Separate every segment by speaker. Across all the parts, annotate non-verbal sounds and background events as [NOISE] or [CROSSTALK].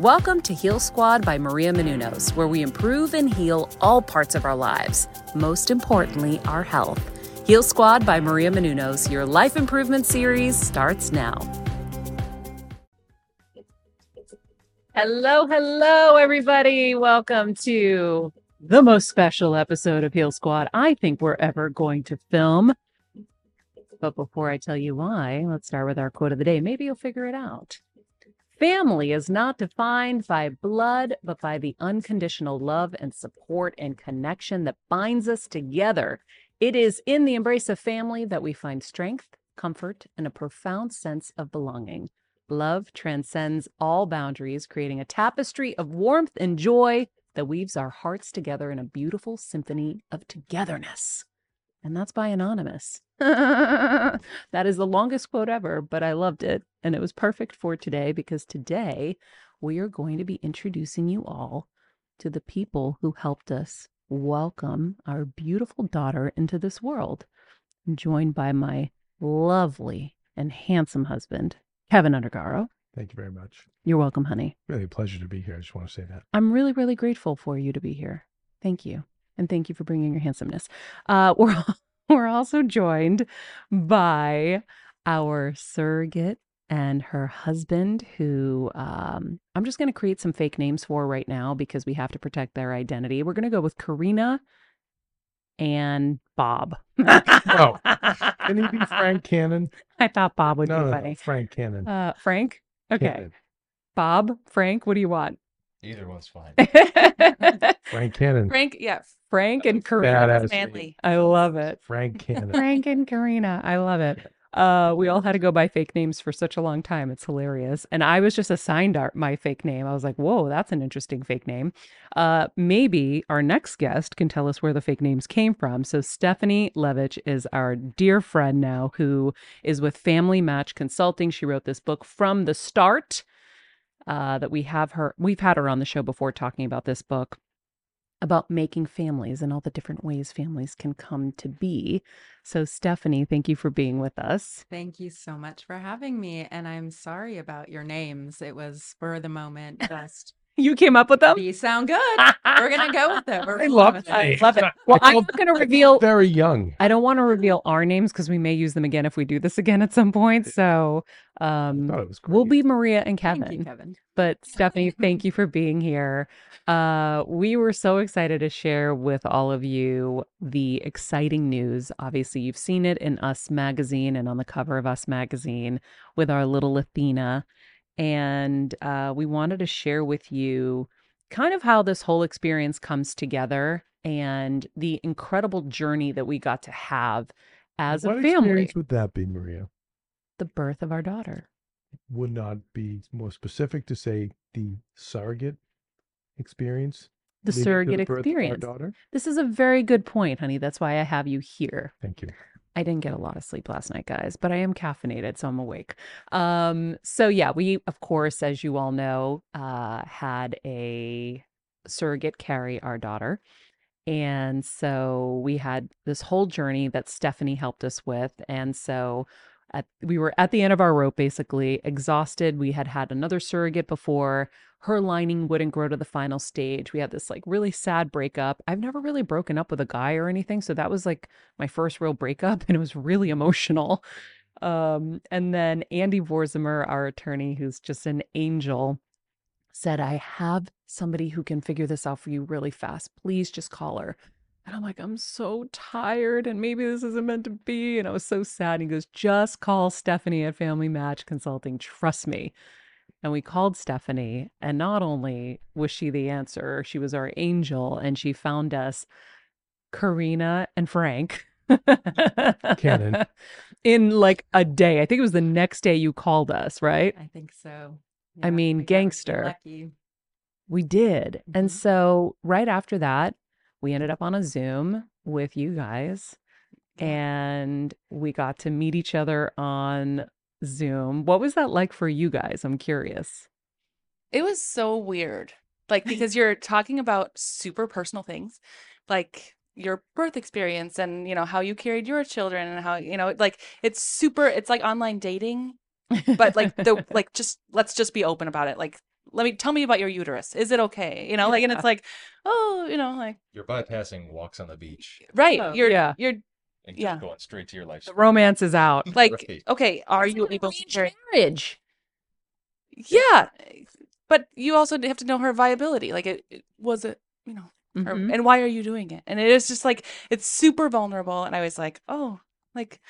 Speaker 1: Welcome to Heal Squad by Maria Menounos, where we improve and heal all parts of our lives, most importantly, our health. Heal Squad by Maria Menounos, your life improvement series starts now. Hello, hello, everybody. Welcome to the most special episode of Heal Squad I think we're ever going to film. But before I tell you why, let's start with our quote of the day. Maybe you'll figure it out. Family is not defined by blood, but by the unconditional love and support and connection that binds us together. It is in the embrace of family that we find strength, comfort, and a profound sense of belonging. Love transcends all boundaries, creating a tapestry of warmth and joy that weaves our hearts together in a beautiful symphony of togetherness. And that's by Anonymous. [LAUGHS] [LAUGHS] that is the longest quote ever, but I loved it. And it was perfect for today because today we are going to be introducing you all to the people who helped us welcome our beautiful daughter into this world. I'm joined by my lovely and handsome husband, Keven Undergaro.
Speaker 2: Thank you very much.
Speaker 1: You're welcome, honey.
Speaker 2: Really a pleasure to be here. I just want to say that.
Speaker 1: I'm really, really grateful for you to be here. Thank you. And thank you for bringing your handsomeness. Uh, [LAUGHS] we're, we're also joined by our surrogate and her husband, who um, I'm just going to create some fake names for right now because we have to protect their identity. We're going to go with Karina and Bob.
Speaker 2: oh, [LAUGHS] can he be Frank Cannon?
Speaker 1: I thought Bob would
Speaker 2: no,
Speaker 1: be
Speaker 2: no,
Speaker 1: funny.
Speaker 2: No, Frank Cannon.
Speaker 1: Uh, Frank? Okay.
Speaker 2: Cannon.
Speaker 1: Bob, Frank, what do you want?
Speaker 3: Either one's fine. [LAUGHS]
Speaker 2: Frank Cannon.
Speaker 1: Frank, yeah, Frank and Karina.
Speaker 2: Badass
Speaker 4: Manly.
Speaker 1: I love it.
Speaker 2: Frank [LAUGHS] Cannon.
Speaker 1: Frank and Karina. I love it. Uh, we all had to go by fake names for such a long time. It's hilarious. And I was just assigned our, my fake name. I was like, whoa, that's an interesting fake name. Uh, maybe our next guest can tell us where the fake names came from. So, Stephanie Levich is our dear friend now who is with Family Match Consulting. She wrote this book from the start. Uh, that we have her, we've had her on the show before talking about this book about making families and all the different ways families can come to be. So, Stephanie, thank you for being with us.
Speaker 4: Thank you so much for having me. And I'm sorry about your names. It was spur of the moment. Just
Speaker 1: You came up with them?
Speaker 4: you sound good. [LAUGHS] We're gonna go with it. We're
Speaker 2: I love
Speaker 4: it.
Speaker 1: I love it. Well, I'm not going to reveal.
Speaker 2: Very young.
Speaker 1: I don't want to reveal our names because we may use them again if we do this again at some point. So, um,
Speaker 2: thought it was
Speaker 1: we'll be Maria and Keven.
Speaker 4: Thank you, Keven.
Speaker 1: But Stephanie, thank you for being here. Uh, we were so excited to share with all of you the exciting news. Obviously, you've seen it in Us Magazine and on the cover of Us Magazine with our little Athena. And uh, we wanted to share with you kind of how this whole experience comes together and the incredible journey that we got to have as
Speaker 2: what
Speaker 1: a family.
Speaker 2: What experience would that be, Maria?
Speaker 1: The birth of our daughter.
Speaker 2: Would not be more specific to say the surrogate experience.
Speaker 1: The surrogate
Speaker 2: the
Speaker 1: experience.
Speaker 2: daughter.
Speaker 1: This is a very good point, honey. That's why I have you here.
Speaker 2: Thank you.
Speaker 1: I didn't get a lot of sleep last night, guys, but I am caffeinated, so I'm awake. Um, so yeah, we of course, as you all know, uh, had a surrogate carry our daughter, And so we had this whole journey that Stephanie helped us with. And so at, we were at the end of our rope, basically exhausted. We had had another surrogate before. Her lining wouldn't grow to the final stage. We had this like really sad breakup. I've never really broken up with a guy or anything. So that was like my first real breakup [LAUGHS] and it was really emotional. Um, and then Andy Vorzimer, our attorney, who's just an angel, said, I have somebody who can figure this out for you really fast. Please just call her. And I'm like, I'm so tired and maybe this isn't meant to be. And I was so sad. And he goes, just call Stephanie at Family Match Consulting. Trust me. And we called Stephanie. And not only was she the answer, she was our angel. And she found us Karina and Frank.
Speaker 2: Cannon. [LAUGHS]
Speaker 1: In like a day. I think it was the next day you called us, right?
Speaker 4: I think so.
Speaker 1: I mean,
Speaker 4: we got really
Speaker 1: gangster.
Speaker 4: lucky.
Speaker 1: We did. And
Speaker 4: Mhm.
Speaker 1: so right after that, we ended up on a Zoom with you guys and we got to meet each other on Zoom. What was that like for you guys? I'm curious.
Speaker 5: It was so weird. Like [LAUGHS] because you're talking about super personal things, like your birth experience and you know how you carried your children and how you know like it's super it's like online dating, but like the [LAUGHS] like just let's just be open about it. Like let me tell me about your uterus. Is it okay? You know, like and it's like, oh, you know, like
Speaker 3: You're bypassing walks on the beach
Speaker 5: right,
Speaker 1: Oh,
Speaker 5: you're
Speaker 1: yeah.
Speaker 5: you're
Speaker 3: and
Speaker 5: Yeah.
Speaker 3: going straight to your life.
Speaker 1: the romance is out. [LAUGHS]
Speaker 5: like
Speaker 3: Right.
Speaker 5: okay, are
Speaker 1: It's
Speaker 5: you able to
Speaker 1: arranged
Speaker 5: carry
Speaker 1: marriage?
Speaker 5: Yeah. But you also have to know her viability. Like it, it was it, you know, or,
Speaker 1: Mhm.
Speaker 5: and why are you doing it? And it is just like it's super vulnerable. And I was like, oh, like,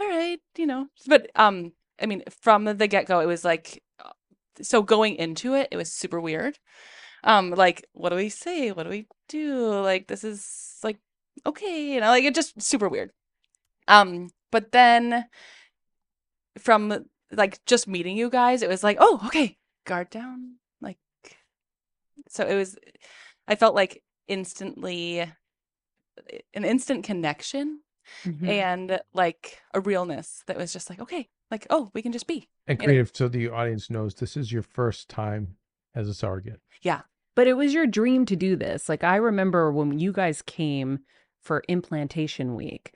Speaker 5: all right, you know. But um, I mean, from the get go, it was like, so going into it, it was super weird. Um, like, what do we say? What do we do? Like, this is like okay, you know, like it just super weird. Um, but then from like just meeting you guys, it was like, oh, okay, guard down. Like, so it was, I felt like instantly an instant connection
Speaker 1: Mhm.
Speaker 5: and like a realness that was just like, okay, like, oh, we can just be.
Speaker 2: And
Speaker 5: You know-
Speaker 2: creative, so the audience knows this is your first time as a surrogate.
Speaker 1: Yeah but it was your dream to do this. Like I remember when you guys came for implantation week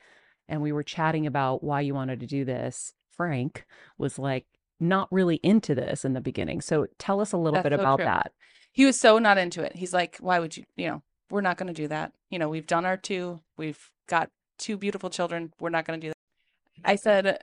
Speaker 1: and we were chatting about why you wanted to do this. Frank was like not really into this in the beginning. So tell us a little
Speaker 5: That's
Speaker 1: bit
Speaker 5: so
Speaker 1: about
Speaker 5: true.
Speaker 1: that.
Speaker 5: He was so not into it. He's like, why would you, you know, we're not going to do that. You know, we've done our two, we've got two beautiful children. We're not going to do that. I said,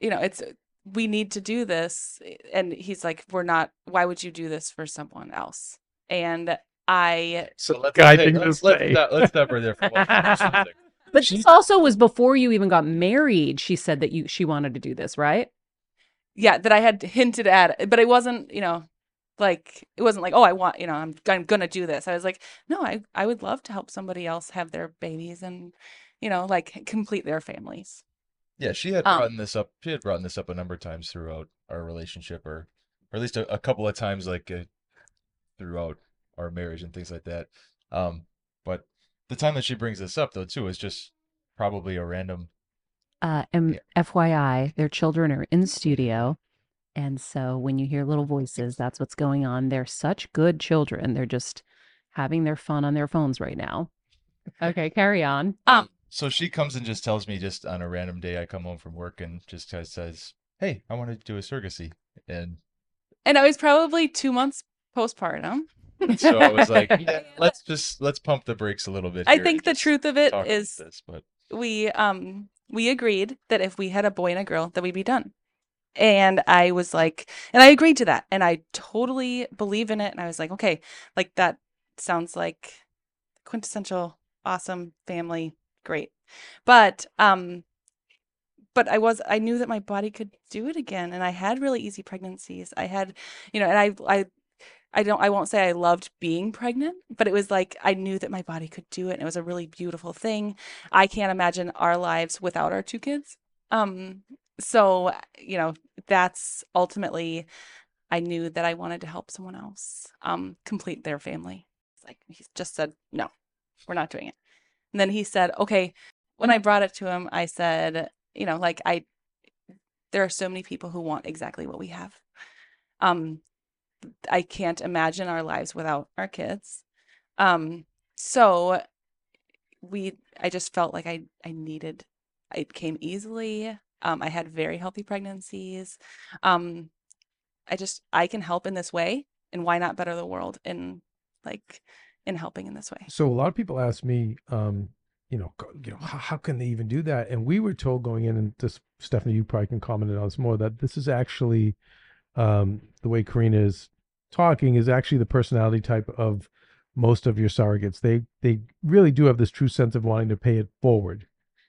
Speaker 5: you know, it's, we need to do this. And he's like, we're not, why would you do this for someone else? And I,
Speaker 3: So let's,
Speaker 2: Guy
Speaker 3: hey,
Speaker 2: thing to
Speaker 3: let's, let's, stop, let's stop right there for one [LAUGHS] second.
Speaker 1: But
Speaker 3: She-
Speaker 1: this also was before you even got married. She said that you she wanted to do this, right?
Speaker 5: yeah, that I had hinted at, but it wasn't, you know, like, it wasn't like, oh, I want, you know, I'm, I'm going to do this. I was like, no, I, I would love to help somebody else have their babies and, you know, like complete their families.
Speaker 3: Yeah, she had
Speaker 5: Um,
Speaker 3: brought this up. She had brought this up a number of times throughout our relationship, or, or at least a, a couple of times, like uh, throughout our marriage and things like that. Um, but the time that she brings this up, though, too, is just probably a random.
Speaker 1: Uh, and FYI, their children are in studio. And so when you hear little voices, that's what's going on. They're such good children. They're just having their fun on their phones right now. Okay, carry on.
Speaker 5: Um,
Speaker 3: So she comes and just tells me just on a random day I come home from work and just kinda says, "Hey, I want to do a surrogacy," and
Speaker 5: and I was probably two months postpartum.
Speaker 3: so I was like, [LAUGHS] yeah, "Let's just let's pump the brakes a little bit."
Speaker 5: I think the truth of it
Speaker 3: talk about
Speaker 5: is
Speaker 3: this, but
Speaker 5: we um we agreed that if we had a boy and a girl that we'd be done. And I was like and I agreed to that and I totally believe in it and I was like, okay, like that sounds like quintessential awesome family, great. But um but I was I knew that my body could do it again and I had really easy pregnancies. I had, you know, and I I I don't I won't say I loved being pregnant, but it was like I knew that my body could do it and it was a really beautiful thing. I can't imagine our lives without our two kids. Um so, you know, that's ultimately I knew that I wanted to help someone else um complete their family. It's like he just said, "No. We're not doing it." And then he said, "Okay." When I brought it to him, I said, you know, like I there are so many people who want exactly what we have. Um I can't imagine our lives without our kids. Um so we I just felt like I I needed it came easily. Um, I had very healthy pregnancies. Um, I just I can help in this way, and why not better the world in like in helping in this way?
Speaker 2: So a lot of people ask me, um, you know, you know, how, how can they even do that? And we were told going in, and this Stephanie, you probably can comment on this more, that this is actually um, the way Karina is talking is actually the personality type of most of your surrogates. They they really do have this true sense of wanting to pay it forward.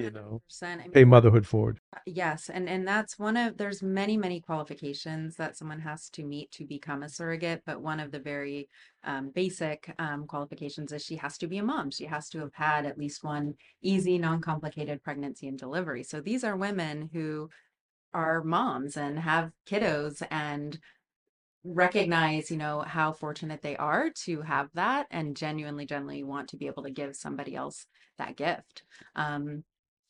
Speaker 2: You know,
Speaker 4: 100%. I
Speaker 2: pay motherhood forward.
Speaker 4: Yes, and and that's one of there's many many qualifications that someone has to meet to become a surrogate, but one of the very um, basic um, qualifications is she has to be a mom. She has to have had at least one easy, non-complicated pregnancy and delivery. So these are women who are moms and have kiddos and recognize, you know, how fortunate they are to have that and genuinely, genuinely want to be able to give somebody else that gift. Um,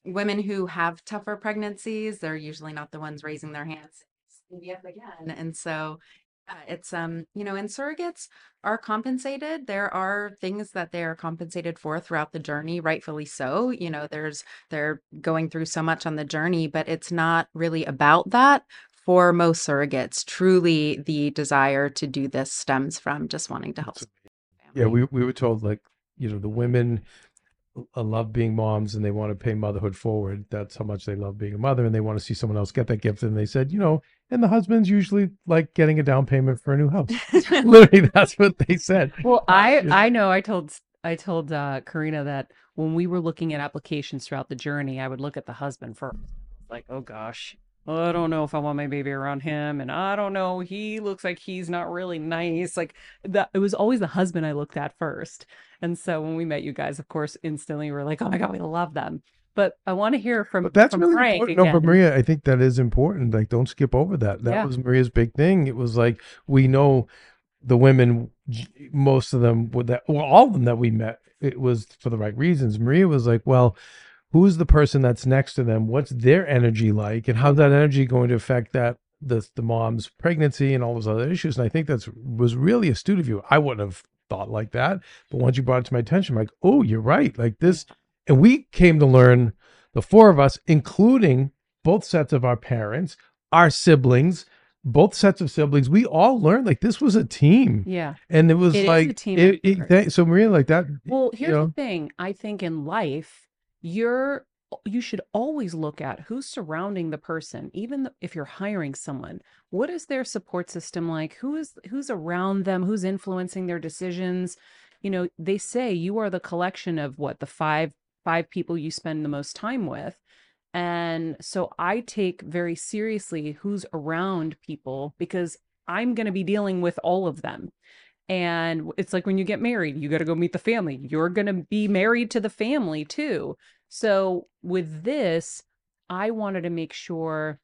Speaker 4: women who have tougher pregnancies, they're usually not the ones raising their hands yet again. And so uh, it's um you know and surrogates are compensated there are things that they are compensated for throughout the journey rightfully so you know there's they're going through so much on the journey but it's not really about that for most surrogates truly the desire to do this stems from just wanting to help
Speaker 2: Yeah, we we were told like you know the women love being moms and they want to pay motherhood forward. That's how much they love being a mother, and they want to see someone else get that gift. And they said, you know, and the husbands usually like getting a down payment for a new house. [LAUGHS] [LAUGHS] Literally, that's what they said.
Speaker 1: Well, I I know I told I told uh, Karina that when we were looking at applications throughout the journey, I would look at the husband first. Like, oh gosh, I don't know if I want my baby around him, and I don't know, he looks like he's not really nice. Like that, it was always the husband I looked at first. And so when we met you guys, of course, instantly we were like, oh my god, we love them. But I want to hear from
Speaker 2: But that's
Speaker 1: from
Speaker 2: really
Speaker 1: Frank
Speaker 2: important. No, but. Maria, I think that is important. Like, don't skip over that. That
Speaker 1: Yeah.
Speaker 2: was Maria's big thing. It was like we know the women, most of them, with that, well, all of them that we met, it was for the right reasons. Maria was like, well, who's the person that's next to them? What's their energy like, and how's that energy going to affect that the the mom's pregnancy and all those other issues? And I think that's was really astute of you. I wouldn't have thought like that, but once you brought it to my attention, I'm like, oh, you're right. Like this, and we came to learn the four of us, including both sets of our parents, our siblings, both sets of siblings, we all learned like this was a team,
Speaker 1: Yeah.
Speaker 2: and it was
Speaker 1: It
Speaker 2: like
Speaker 1: team
Speaker 2: it- it- so Maria, like that.
Speaker 1: Well,
Speaker 2: you
Speaker 1: here's
Speaker 2: know,
Speaker 1: the thing. I think in life, you're you should always look at who's surrounding the person, even if you're hiring someone. What is their support system like? Who is who's around them? Who's influencing their decisions? You know, they say you are the collection of what the five five people you spend the most time with. And so I take very seriously who's around people because I'm going to be dealing with all of them. And it's like when you get married, you got to go meet the family. You're going to be married to the family too. So with this, I wanted to make sure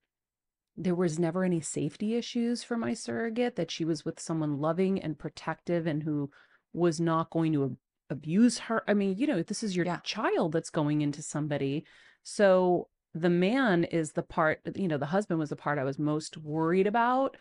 Speaker 1: there was never any safety issues for my surrogate, that she was with someone loving and protective and who was not going to ab- abuse her. I mean, you know, this is your
Speaker 5: Yeah.
Speaker 1: child that's going into somebody. So the man is the part, you know, the husband was the part I was most worried about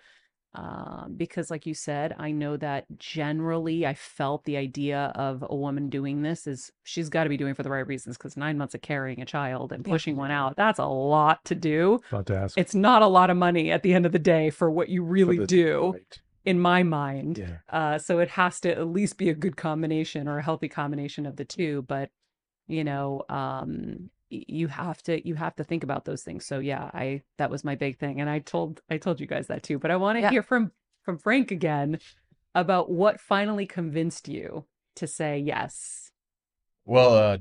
Speaker 1: um, because like you said i know that generally i felt the idea of a woman doing this is she's got to be doing it for the right reasons because nine months of carrying a child and
Speaker 5: Yeah.
Speaker 1: pushing one out that's a lot to do
Speaker 2: about to ask.
Speaker 1: it's not a lot of money at the end of the day for what you really
Speaker 2: the-
Speaker 1: do
Speaker 2: right.
Speaker 1: in my mind
Speaker 2: Yeah.
Speaker 1: uh, so it has to at least be a good combination or a healthy combination of the two. But you know, um, you have to you have to think about those things. So yeah, I that was my big thing, and I told I told you guys that too. But I want to
Speaker 5: Yeah.
Speaker 1: hear from from Frank again about what finally convinced you to say yes.
Speaker 3: Well, uh,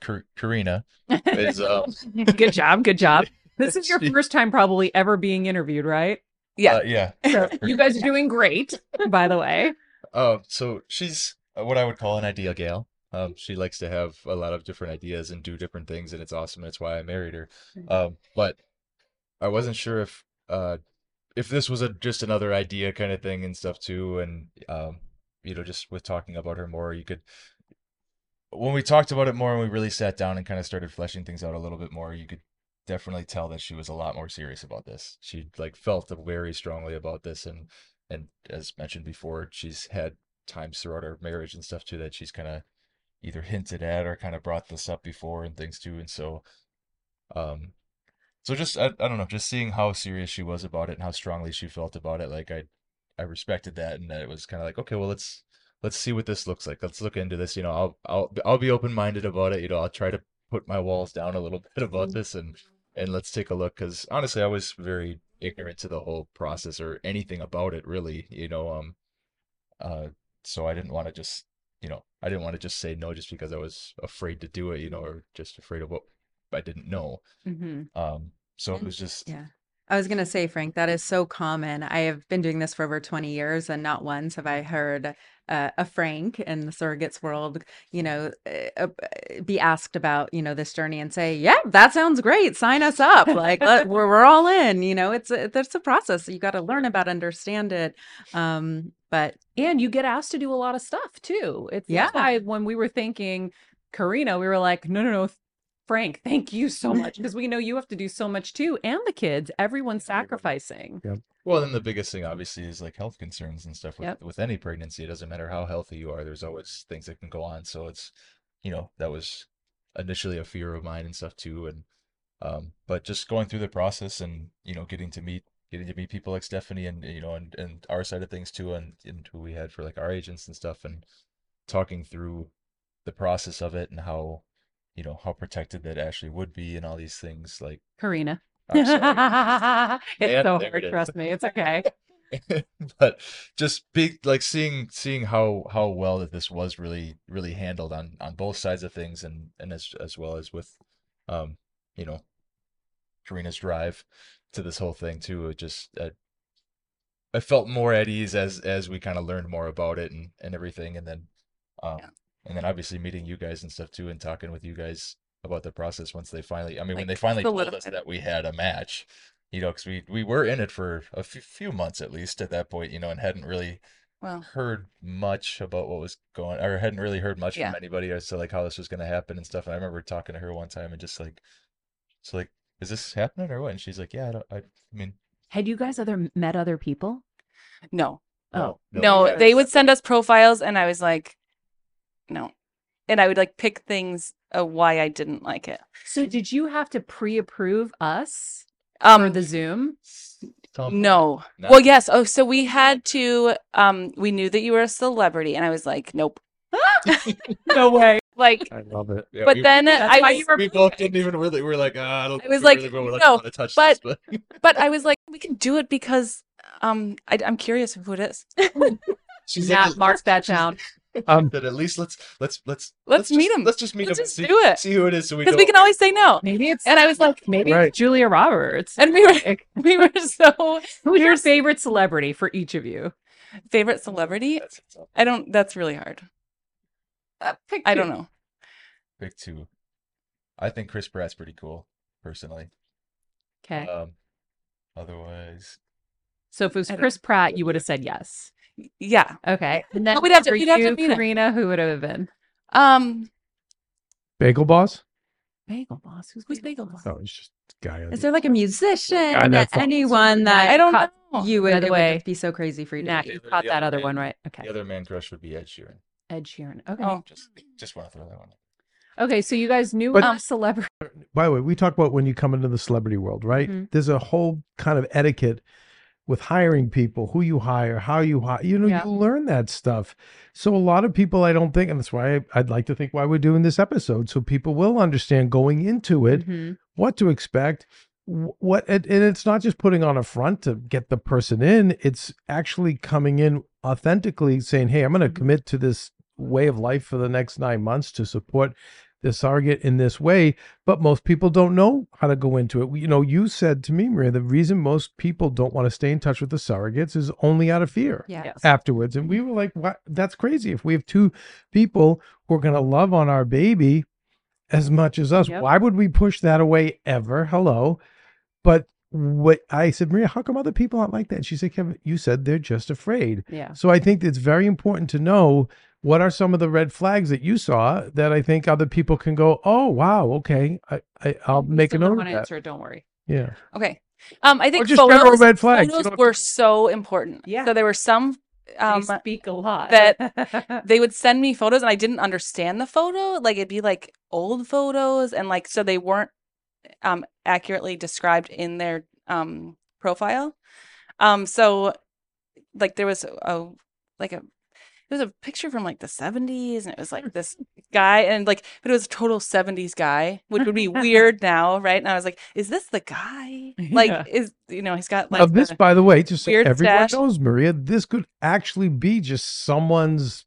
Speaker 3: Kar- Karina is um, [LAUGHS]
Speaker 1: good job, good job. This is [LAUGHS] your first time probably ever being interviewed, right?
Speaker 5: Yeah.
Speaker 3: uh, yeah.
Speaker 1: So [LAUGHS] you guys are doing great, by the way.
Speaker 3: Uh, so she's uh, what I would call an ideal gal. Um, she likes to have a lot of different ideas and do different things, and it's awesome. That's why I married her. Um, but I wasn't sure if uh, if this was a just another idea kind of thing and stuff too. And um, you know, just with talking about her more, you could when we talked about it more and we really sat down and kind of started fleshing things out a little bit more, you could definitely tell that she was a lot more serious about this. She like felt very strongly about this and and as mentioned before, she's had times throughout our marriage and stuff too that she's kind of either hinted at or kind of brought this up before and things too. And so um so just I, I don't know, just seeing how serious she was about it and how strongly she felt about it, like I I respected that and that it was kind of like, okay, well let's let's see what this looks like. Let's look into this. You know, I'll I'll I'll be open minded about it. You know, I'll try to put my walls down a little [LAUGHS] bit about this and and let's take a look because honestly, I was very ignorant to the whole process or anything about it really. You know, um, uh, so I didn't want to just you know I didn't want to just say no just because I was afraid to do it. You know, or just afraid of what I didn't know.
Speaker 1: hmm
Speaker 3: Um, so it was just
Speaker 4: Yeah. I was going to say, Frank, that is so common. I have been doing this for over 20 years, and not once have I heard uh, a Frank in the surrogates world, you know, uh, uh, be asked about, you know, this journey and say, "Yeah, that sounds great. Sign us up. Like let, we're we're all in." You know, it's a, it's a process. You got to learn about, understand it. Um, but
Speaker 1: And you get asked to do a lot of stuff too. It's
Speaker 4: Yeah.
Speaker 1: that's why when we were thinking Karina, we were like, no, no, no, Frank, [LAUGHS] thank you so much [LAUGHS] because we know you have to do so much too, and the kids, everyone's sacrificing.
Speaker 3: Well, then the biggest thing obviously is like health concerns and stuff with,
Speaker 1: Yep.
Speaker 3: with any pregnancy. It doesn't matter how healthy you are, there's always things that can go on. So it's, you know, that was initially a fear of mine and stuff too. And, um, but just going through the process and, you know, getting to meet, getting to meet people like Stephanie and, you know, and, and our side of things too, and, and who we had for like our agents and stuff and talking through the process of it and how, you know, how protected that Ashley would be and all these things. Like,
Speaker 1: Karina. [LAUGHS] It's
Speaker 3: Yeah,
Speaker 1: so hard,
Speaker 3: it is.
Speaker 1: trust me. It's okay. [LAUGHS]
Speaker 3: but just big like seeing seeing how how well that this was really really handled on on both sides of things and and as as well as with um you know Karina's drive to this whole thing too it just uh, I felt more at ease as as we kind of learned more about it and and everything and then um
Speaker 5: Yeah.
Speaker 3: and then obviously meeting you guys and stuff too and talking with you guys about the process once they finally I mean when they finally told us that we had a match you know because we we were in it for a few, few months at least at that point you know and hadn't really
Speaker 5: Well,
Speaker 3: heard much about what was going on or hadn't really heard much
Speaker 5: Yeah.
Speaker 3: from anybody as to like how this was going to happen and stuff and i remember talking to her one time and just like it's like is this happening or what and she's like yeah i don't i, I mean
Speaker 1: Had you guys other met other people?
Speaker 5: no,
Speaker 1: Oh,
Speaker 5: no,
Speaker 3: we had-
Speaker 5: they would send us profiles, and I was like, no, and I would like pick things uh, why I didn't like it.
Speaker 1: So did you have to pre-approve us
Speaker 5: Um,
Speaker 1: for the Zoom?
Speaker 3: some-
Speaker 5: no.
Speaker 3: Not-
Speaker 5: Well, yes. Oh, so we had to. Um, we knew that you were a celebrity, and I was like, nope. [LAUGHS] [LAUGHS]
Speaker 1: no way.
Speaker 5: Like,
Speaker 2: I love it.
Speaker 3: yeah,
Speaker 5: but
Speaker 3: we,
Speaker 5: then I was,
Speaker 3: we both didn't even really we were like ah, i don't
Speaker 5: I
Speaker 3: think
Speaker 5: was like,
Speaker 3: really would
Speaker 5: no,
Speaker 3: want to touch
Speaker 5: but-
Speaker 3: this but [LAUGHS]
Speaker 5: but I was like, we can do it because um, I, I'm curious who it is. [LAUGHS]
Speaker 3: she's
Speaker 1: Matt,
Speaker 3: like,
Speaker 1: mark that
Speaker 3: she's-
Speaker 1: down.
Speaker 2: Um,
Speaker 3: that at least let's let's let's
Speaker 5: Let's meet
Speaker 3: just-
Speaker 5: him.
Speaker 3: let's just meet
Speaker 5: Let's
Speaker 3: him and
Speaker 5: just
Speaker 3: see,
Speaker 5: do it.
Speaker 3: see who it is so we
Speaker 5: Because we can always say no.
Speaker 1: Maybe it's
Speaker 5: And I was like,
Speaker 1: maybe
Speaker 2: Right.
Speaker 1: it's Julia Roberts.
Speaker 5: and we were
Speaker 1: Like, [LAUGHS]
Speaker 5: we were so
Speaker 1: Who's your favorite celebrity for each of you?
Speaker 5: favorite celebrity.
Speaker 3: That's it's up.
Speaker 5: I don't. That's really hard.
Speaker 1: Uh, pick
Speaker 5: I don't know.
Speaker 3: pick two i think chris pratt's pretty cool personally
Speaker 1: Okay.
Speaker 3: um otherwise
Speaker 1: so if it was Chris Pratt, you would have said yes.
Speaker 5: Yeah.
Speaker 1: Okay. And then
Speaker 5: we'd have to-
Speaker 1: for
Speaker 5: we'd have to
Speaker 1: you,
Speaker 5: meet him.
Speaker 1: Karina, who would have been?
Speaker 5: Um.
Speaker 2: Bagel Boss?
Speaker 1: Bagel Boss. Who's,
Speaker 5: Who's Bagel Boss?
Speaker 2: Oh, it's just guy.
Speaker 4: is there like a musician,
Speaker 2: that
Speaker 4: anyone that
Speaker 5: I don't know.
Speaker 4: you would,
Speaker 1: By the
Speaker 4: it
Speaker 1: way,
Speaker 4: would be so crazy for you to
Speaker 1: Nat, you caught that other
Speaker 3: man-
Speaker 1: one right. Okay.
Speaker 3: the other man crush would be ed sheeran
Speaker 1: Ed Sheeran. Okay.
Speaker 5: Oh.
Speaker 3: just just want to throw that one
Speaker 1: Okay. So you guys knew
Speaker 2: But-
Speaker 1: a celebrity.
Speaker 2: By the way, we talk about when you come into the celebrity world, right?
Speaker 1: Mhm.
Speaker 2: There's a whole kind of etiquette with hiring people, who you hire, how you hire. You know,
Speaker 1: Yeah.
Speaker 2: you learn that stuff. So a lot of people, I don't think, and that's why I, I'd like to think why we're doing this episode, so people will understand going into it
Speaker 1: Mhm.
Speaker 2: what to expect. What and and it's not just putting on a front to get the person in; it's actually coming in authentically, saying, "Hey, I'm going to
Speaker 1: Mhm.
Speaker 2: commit to this way of life for the next nine months to support the surrogate in this way." But most people don't know how to go into it. You know, you said to me, Maria, the reason most people don't want to stay in touch with the surrogates is only out of fear
Speaker 1: Yes.
Speaker 2: afterwards. And we were like, what? That's crazy. If we have two people who are going to love on our baby as much as us,
Speaker 1: Yep.
Speaker 2: why would we push that away ever? Hello. But what I said, Maria, how come other people aren't like that? And she said, Keven, you said they're just afraid.
Speaker 1: Yeah.
Speaker 2: So I think it's very important to know what are some of the red flags that you saw that I think other people can go, oh, wow, okay, I, I, I'll make a
Speaker 1: still don't
Speaker 2: note of
Speaker 1: wanna
Speaker 2: that.
Speaker 1: answer it, Don't worry.
Speaker 2: Yeah.
Speaker 5: Okay. Um. I think
Speaker 2: just general
Speaker 5: photos,
Speaker 2: red flags.
Speaker 5: Photos were so important.
Speaker 1: Yeah.
Speaker 5: So there were some. Um.
Speaker 1: they speak a lot.
Speaker 5: that [LAUGHS] they would send me photos and I didn't understand the photo. Like it'd be like old photos and like so they weren't um accurately described in their um profile. Um so like there was a like a it was a picture from like the 70s and it was like this [LAUGHS] guy and like but it was a total 70s guy which would be [LAUGHS] weird now right and i was like is this the guy like
Speaker 1: Yeah.
Speaker 5: is you know he's got like
Speaker 2: Now, this, by the way, just so everyone
Speaker 5: stash.
Speaker 2: knows, Maria, this could actually be just someone's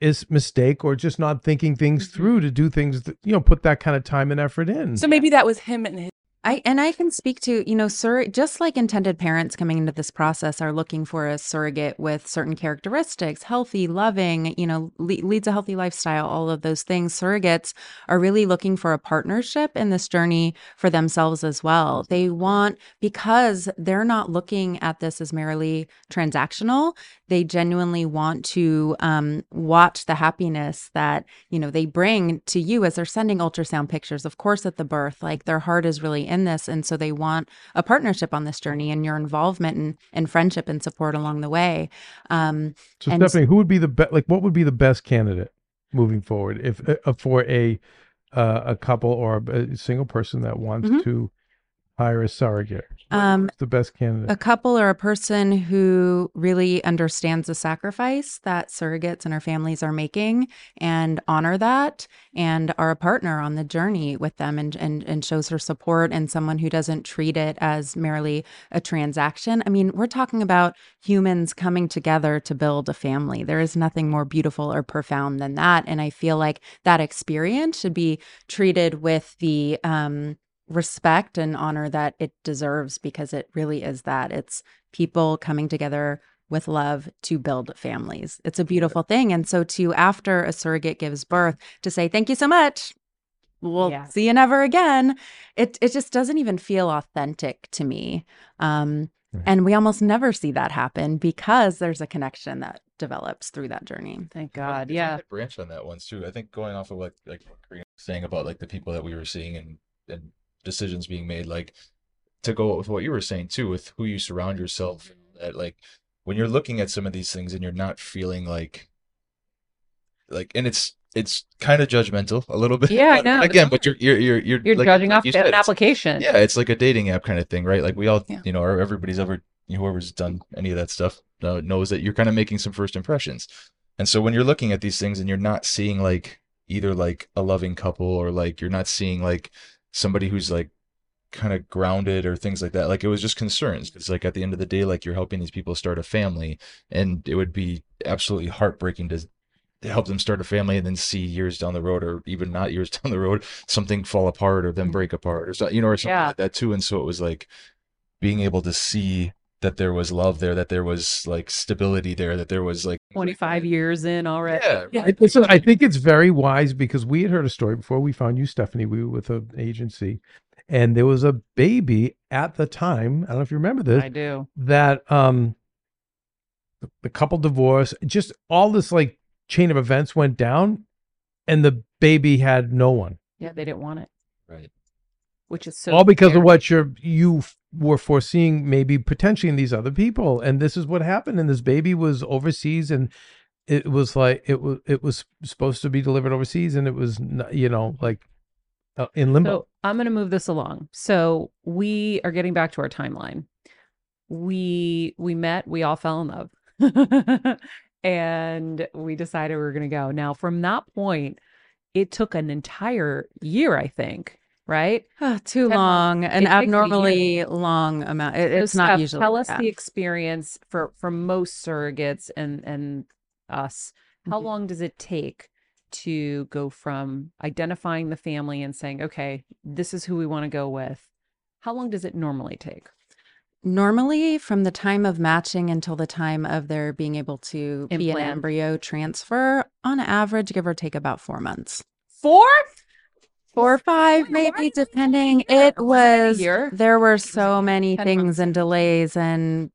Speaker 2: is mistake or just not thinking things
Speaker 5: Mhm.
Speaker 2: through to do things that you know put that kind of time and effort in.
Speaker 5: so maybe that was him and his
Speaker 4: I and I can speak to, you know, sur- just like intended parents coming into this process are looking for a surrogate with certain characteristics, healthy, loving, you know, le- leads a healthy lifestyle, all of those things. Surrogates are really looking for a partnership in this journey for themselves as well. They want because they're not looking at this as merely transactional. They genuinely want to um, watch the happiness that you know they bring to you as they're sending ultrasound pictures. Of course, at the birth, like their heart is really in this. And so they want a partnership on this journey and your involvement and, and friendship and support along the way. Um,
Speaker 2: So Stephanie, who would be the best? Like, what would be the best candidate moving forward if uh, for a uh, a couple or a, a single person that wants
Speaker 4: Mhm.
Speaker 2: to hire a surrogate?
Speaker 4: Um,
Speaker 2: the best candidate?
Speaker 4: a couple or a person who really understands the sacrifice that surrogates and our families are making and honor that and are a partner on the journey with them and, and, and shows her support and someone who doesn't treat it as merely a transaction. I mean, we're talking about humans coming together to build a family. There is nothing more beautiful or profound than that. And I feel like that experience should be treated with the, um, respect and honor that it deserves because it really is that. It's people coming together with love to build families. It's a beautiful thing. And so to after a surrogate gives birth to say thank you so much. We'll
Speaker 1: Yeah.
Speaker 4: see you never again. It it just doesn't even feel authentic to me. Um
Speaker 2: Right.
Speaker 4: and we almost never see that happen because there's a connection that develops through that journey.
Speaker 1: Thank God.
Speaker 3: if
Speaker 1: Yeah.
Speaker 3: branch on that one too. I think going off of what like what Karina was saying about like the people that we were seeing and and decisions being made, like to go with what you were saying too, with who you surround yourself. That like when you're looking at some of these things and you're not feeling like like and it's it's kind of judgmental a little [LAUGHS] bit.
Speaker 1: Yeah, I know,
Speaker 3: Again, but you're you're you're you're,
Speaker 1: You're
Speaker 3: like-
Speaker 1: judging
Speaker 3: like
Speaker 1: off
Speaker 3: you
Speaker 1: an
Speaker 3: said, it's-
Speaker 1: application.
Speaker 3: yeah, it's like a dating app kind of thing, right? Like we all,
Speaker 5: Yeah.
Speaker 3: you know, or everybody's ever, whoever's done any of that stuff uh, knows that you're kind of making some first impressions. And so when you're looking at these things and you're not seeing like either like a loving couple or like you're not seeing like somebody who's like kind of grounded or things like that, like it was just concerns. It's like at the end of the day, like you're helping these people start a family, and it would be absolutely heartbreaking to to help them start a family and then see years down the road or even not years [LAUGHS] down the road something fall apart or them mm-hmm. break apart or so, you know or something
Speaker 1: Yeah.
Speaker 3: like that too and so it was like being able to see that there was love there that there was like stability there that there was like
Speaker 1: 25 years in already.
Speaker 3: yeah,
Speaker 2: I, listen, I think it's very wise because we had heard a story before we found you, Stephanie. We were with an agency, and there was a baby at the time. I don't know if you remember this.
Speaker 1: I do.
Speaker 2: that um the- the couple divorced just all this like chain of events went down and the baby had no one
Speaker 1: Yeah, they didn't want it,
Speaker 3: right
Speaker 1: which is so
Speaker 2: all because
Speaker 1: scary.
Speaker 2: of what you're you f- were foreseeing maybe potentially in these other people and this is what happened and this baby was overseas and it was like it was it was supposed to be delivered overseas and it was you know like uh, in limbo
Speaker 1: So I'm going to move this along. So we are getting back to our timeline. We we met, we all fell in love. [LAUGHS] and we decided we were going to go. Now from that point, it took an entire year, I think, right?
Speaker 4: Ah, too
Speaker 1: 10
Speaker 4: long, an abnormally long amount. It-
Speaker 1: So
Speaker 4: it's not
Speaker 1: Steph,
Speaker 4: usually.
Speaker 1: Tell us
Speaker 4: yeah.
Speaker 1: the experience for for most surrogates and and us. How
Speaker 4: Mhm.
Speaker 1: long does it take to go from identifying the family and saying, okay, this is who we want to go with? How long does it normally take?
Speaker 4: Normally, from the time of matching until the time of their being able to be an embryo transfer, on average, give or take about four months.
Speaker 1: Four?
Speaker 4: Four or five, maybe, depending. It was, there were so many things and delays and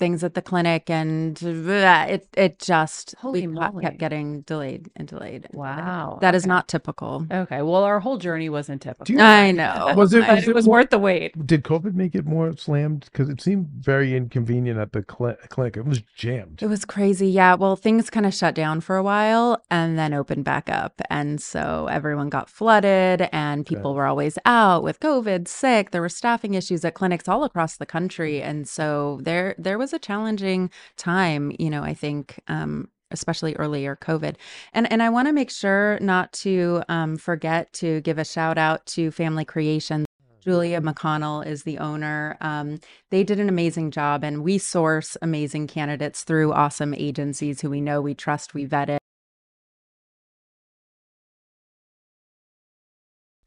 Speaker 4: things at the clinic, and blah, it it just
Speaker 1: Holy
Speaker 4: we kept-
Speaker 1: moly.
Speaker 4: kept getting delayed and delayed.
Speaker 1: Wow.
Speaker 4: That is
Speaker 1: okay.
Speaker 4: not typical.
Speaker 1: Okay. Well, our whole journey wasn't typical.
Speaker 2: You-
Speaker 4: I know. [LAUGHS]
Speaker 2: Was it- was
Speaker 1: it
Speaker 2: it
Speaker 1: was
Speaker 2: more-
Speaker 1: worth the wait.
Speaker 2: did covid make it more slammed because it seemed very inconvenient at the cl- clinic it was jammed
Speaker 4: It was crazy. Yeah. Well, things kind of shut down for a while and then opened back up. And so everyone got flooded and people were always out with COVID, sick. There were staffing issues at clinics all across the country. And so there there was a challenging time, you know, I think um especially earlier COVID. And and I want to make sure not to um forget to give a shout out to Family Creation. Julia McConnell is the owner. Um, they did an amazing job, and we source amazing candidates through awesome agencies who we know, we trust, we vetted.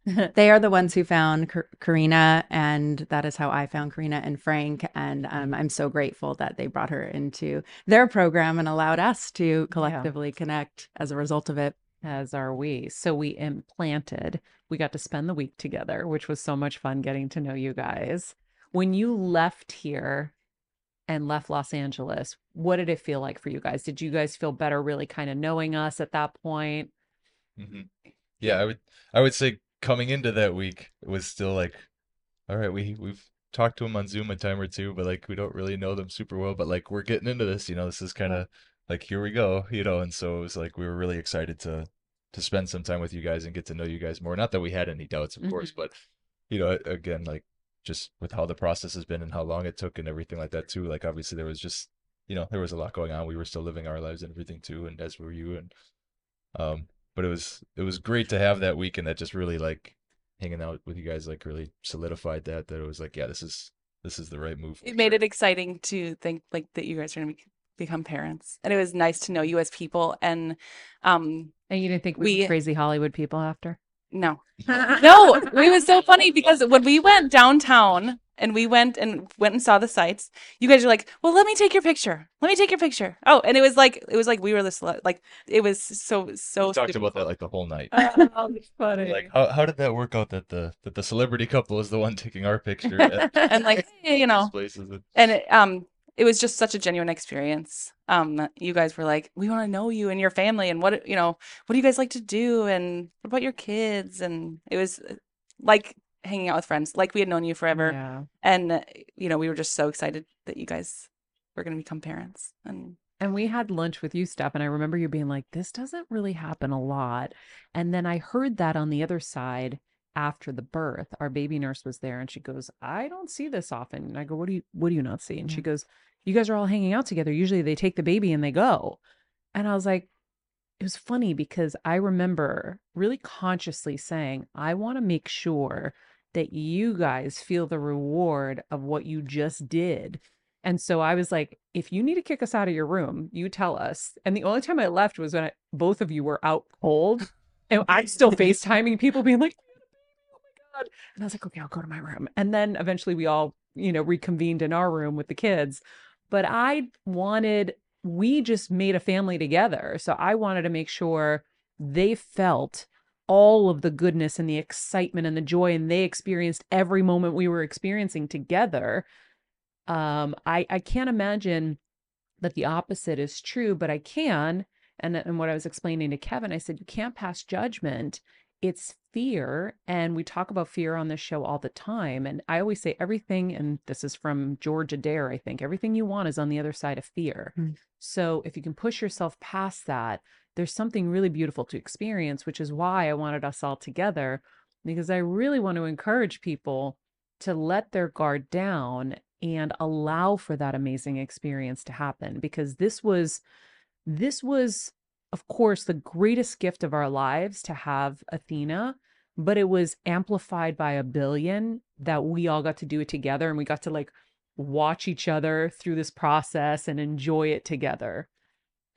Speaker 4: [LAUGHS] they are the ones who found Kar- Karina, and that is how I found Karina and Frank. And um, I'm so grateful that they brought her into their program and allowed us to collectively connect as a result of it.
Speaker 1: As are we. So we implanted. We got to spend the week together, which was so much fun getting to know you guys. When you left here and left Los Angeles, what did it feel like for you guys? Did you guys feel better really kind of knowing us at that point?
Speaker 3: hmm Yeah, I would I would say coming into that week it was still like, all right, we we've talked to them on Zoom a time or two, but like we don't really know them super well. But like we're getting into this, you know, this is kind of like here we go, you know. And so it was like we were really excited to to spend some time with you guys and get to know you guys more. Not that we had any doubts, of course, but you know, again, like just with how the process has been and how long it took and everything like that too. Like obviously there was just you know there was a lot going on. We were still living our lives and everything too, and as were you. And um, but it was it was great to have that weekend that just really like hanging out with you guys like really solidified that that it was like yeah this is this is the right move.
Speaker 5: It made
Speaker 3: sure.
Speaker 5: it exciting to think like that you guys are going to be, become parents, and it was nice to know you as people. And um,
Speaker 1: And you didn't think we,
Speaker 5: We-
Speaker 1: were crazy Hollywood people after?
Speaker 5: no, [LAUGHS] no, it was so funny because when we went downtown and we went and went and saw the sights, you guys are like, "Well, let me take your picture. Let me take your picture." Oh, and it was like it was like we were the cele- like it was so so.
Speaker 3: We talked
Speaker 5: super
Speaker 3: about that like the whole night.
Speaker 1: Oh, that's [LAUGHS] funny.
Speaker 3: Like how how did that work out that the that the celebrity couple is the one taking our picture at [LAUGHS]
Speaker 5: and like [LAUGHS] hey, you know
Speaker 3: places? and-
Speaker 5: and it, um it was just such a genuine experience um you guys were like we want to know you and your family and what you know what do you guys like to do and what about your kids and it was like hanging out with friends like we had known you forever
Speaker 1: Yeah.
Speaker 5: and uh, you know we were just so excited that you guys were going to become parents and
Speaker 1: And we had lunch with you, Steph, and I remember you being like, this doesn't really happen a lot. And then I heard that on the other side after the birth, our baby nurse was there and she goes, I don't see this often. And I go, What do you what do you not see? And she goes, You guys are all hanging out together. Usually they take the baby and they go. And I was like, it was funny because I remember really consciously saying, I want to make sure that you guys feel the reward of what you just did. And so I was like, if you need to kick us out of your room, you tell us. And the only time I left was when I, both of you were out cold. And I'm still [LAUGHS] FaceTiming people being like, oh my God. And I was like, okay, I'll go to my room. And then eventually we all, you know, reconvened in our room with the kids. But I wanted, we just made a family together. So I wanted to make sure they felt all of the goodness and the excitement and the joy and they experienced every moment we were experiencing together. Um i i can't imagine that the opposite is true but i can. And and what i was explaining to keven i said you can't pass judgment. It's fear and we talk about fear on this show all the time and i always say everything and this is from george addair i think everything you want is on the other side of fear
Speaker 4: Mm.
Speaker 1: so if you can push yourself past that there's something really beautiful to experience which is why i wanted us all together because i really want to encourage people to let their guard down and allow for that amazing experience to happen because this was this was of course the greatest gift of our lives to have Athena but it was amplified by a billion that we all got to do it together and we got to like watch each other through this process and enjoy it together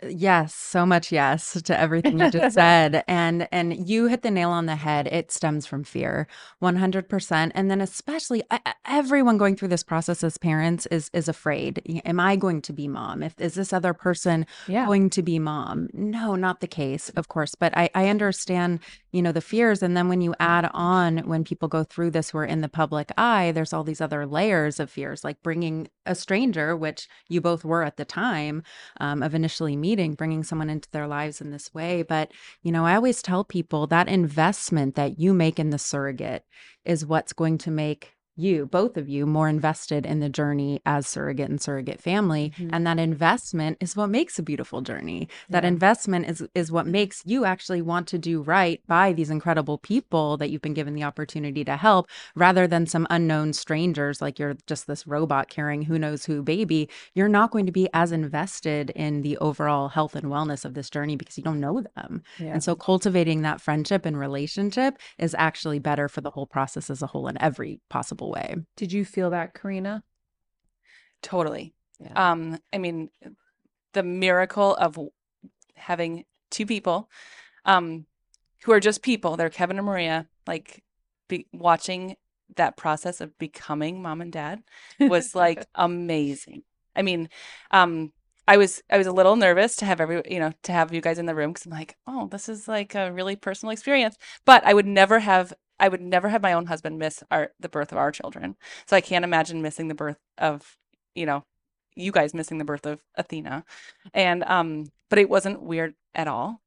Speaker 4: Yes, so much yes to everything you just [LAUGHS] said. And and you hit the nail on the head. It stems from fear. 100%. And then especially everyone going through this process as parents is is afraid. Am I going to be mom? If is this other person
Speaker 1: yeah
Speaker 4: going to be mom? No, not the case, of course. But I I understand, you know, the fears and then when you add on when people go through this who are in the public eye, there's all these other layers of fears like bringing a stranger, which you both were at the time um, of initially meeting, bringing someone into their lives in this way. But, you know, I always tell people that investment that you make in the surrogate is what's going to make you, both of you, more invested in the journey as surrogate and surrogate family.
Speaker 1: Mhm.
Speaker 4: And that investment is what makes a beautiful journey. That investment is is what makes you actually want to do right by these incredible people that you've been given the opportunity to help, rather than some unknown strangers like you're just this robot carrying who knows who baby you're not going to be as invested in the overall health and wellness of this journey because you don't know them.
Speaker 1: yeah
Speaker 4: And so cultivating that friendship and relationship is actually better for the whole process as a whole in every possible way.
Speaker 1: did you feel that karina
Speaker 5: totally
Speaker 1: yeah
Speaker 5: um i mean the miracle of having two people um who are just people they're kevin and maria like be watching that process of becoming mom and dad was like [LAUGHS] amazing. I mean, um, I was I was a little nervous to have every you know to have you guys in the room because I'm like, oh, this is like a really personal experience. But I would never have I would never have my own husband miss our the birth of our children. So I can't imagine missing the birth of you know you guys missing the birth of Athena, and um, but it wasn't weird at all.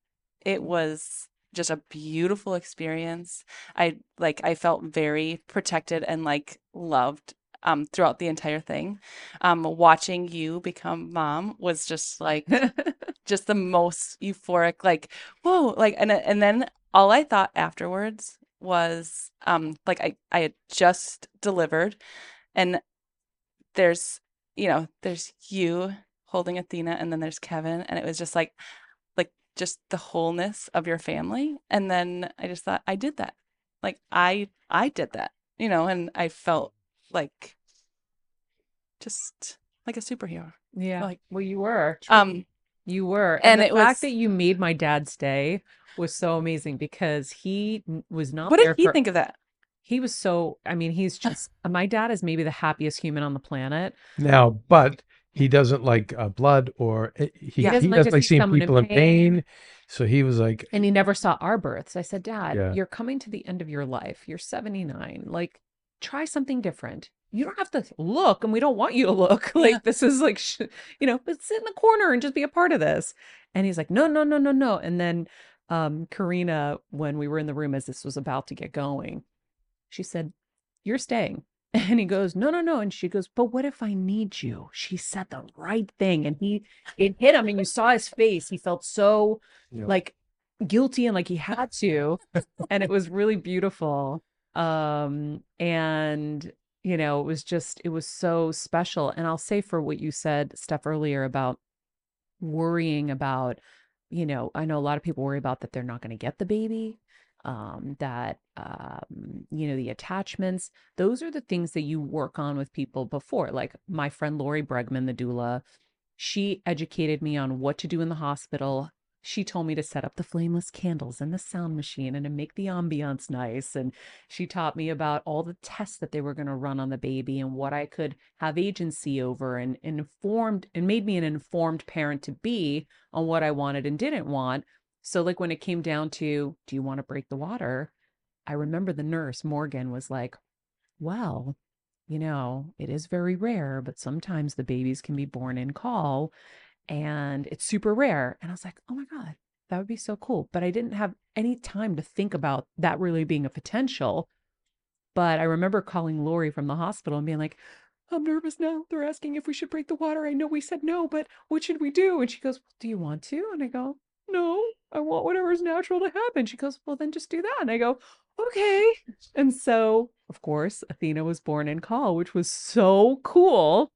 Speaker 5: It was just a beautiful experience. I like I felt very protected and like loved um throughout the entire thing. Um watching you become mom was just like [LAUGHS] just the most euphoric like whoa like and and then all I thought afterwards was um like I I had just delivered and there's you know there's you holding Athena and then there's Keven and it was just like like just the wholeness of your family and then I just thought I did that like I I did that you know and I felt like just like a superhero
Speaker 1: yeah.
Speaker 5: like-
Speaker 1: well, you were.
Speaker 5: um
Speaker 1: You were.
Speaker 5: And
Speaker 1: And,
Speaker 5: it
Speaker 1: the fact
Speaker 5: was-
Speaker 1: that you made my dad stay was so amazing because he was not
Speaker 5: what
Speaker 1: there
Speaker 5: did he
Speaker 1: for
Speaker 5: think of that
Speaker 1: he was so I mean, he's just my dad is maybe the happiest human on the planet.
Speaker 2: Now, but he doesn't like uh, blood or eh, he,
Speaker 1: Yeah.
Speaker 2: he
Speaker 1: Doesn't
Speaker 2: doesn't
Speaker 1: like
Speaker 2: like, seeing
Speaker 1: someone in
Speaker 2: people in
Speaker 1: pain.
Speaker 2: pain. So he was like,
Speaker 1: And he never saw our births. I said, Dad,
Speaker 2: Yeah.
Speaker 1: you're coming to the end of your life. You're 79. Like, try something different. You don't have to look, and we don't want you to look. [LAUGHS] Like,
Speaker 5: Yeah.
Speaker 1: this is like, sh- you know, but sit in the corner and just be a part of this. And he's like, No, no, no, no, no. And then um, Karina, when we were in the room as this was about to get going, she said, You're staying. [LAUGHS] And he goes, No, no, no. And she goes, But what if I need you? She said the right thing. And he, it hit him, and you saw his face. He felt so like guilty and like he had to and it was really beautiful um and you know it was just it was so special and i'll say for what you said stuff earlier about worrying about you know i know a lot of people worry about that they're not going to get the baby um that um you know the attachments those are the things that you work on with people before like my friend lori bregman the doula she educated me on what to do in the hospital she told me to set up the flameless candles and the sound machine and to make the ambiance nice. And she taught me about all the tests that they were going to run on the baby and what I could have agency over and informed and made me an informed parent to be on what I wanted and didn't want. So, like when it came down to, do you want to break the water? I remember the nurse, Morgan, was like, well, you know, it is very rare, but sometimes the babies can be born en caul and it's super rare. And I was like, oh my God, that would be so cool. But I didn't have any time to think about that really being a potential. But I remember calling Lori from the hospital and being like, I'm nervous now. They're asking if we should break the water. I know we said no, but what should we do? And she goes, Do you want to? And I go, No, I want whatever's natural to happen. She goes, Well, then just do that. And I go, Okay. And so, of course, Athena was born en caul, which was so cool.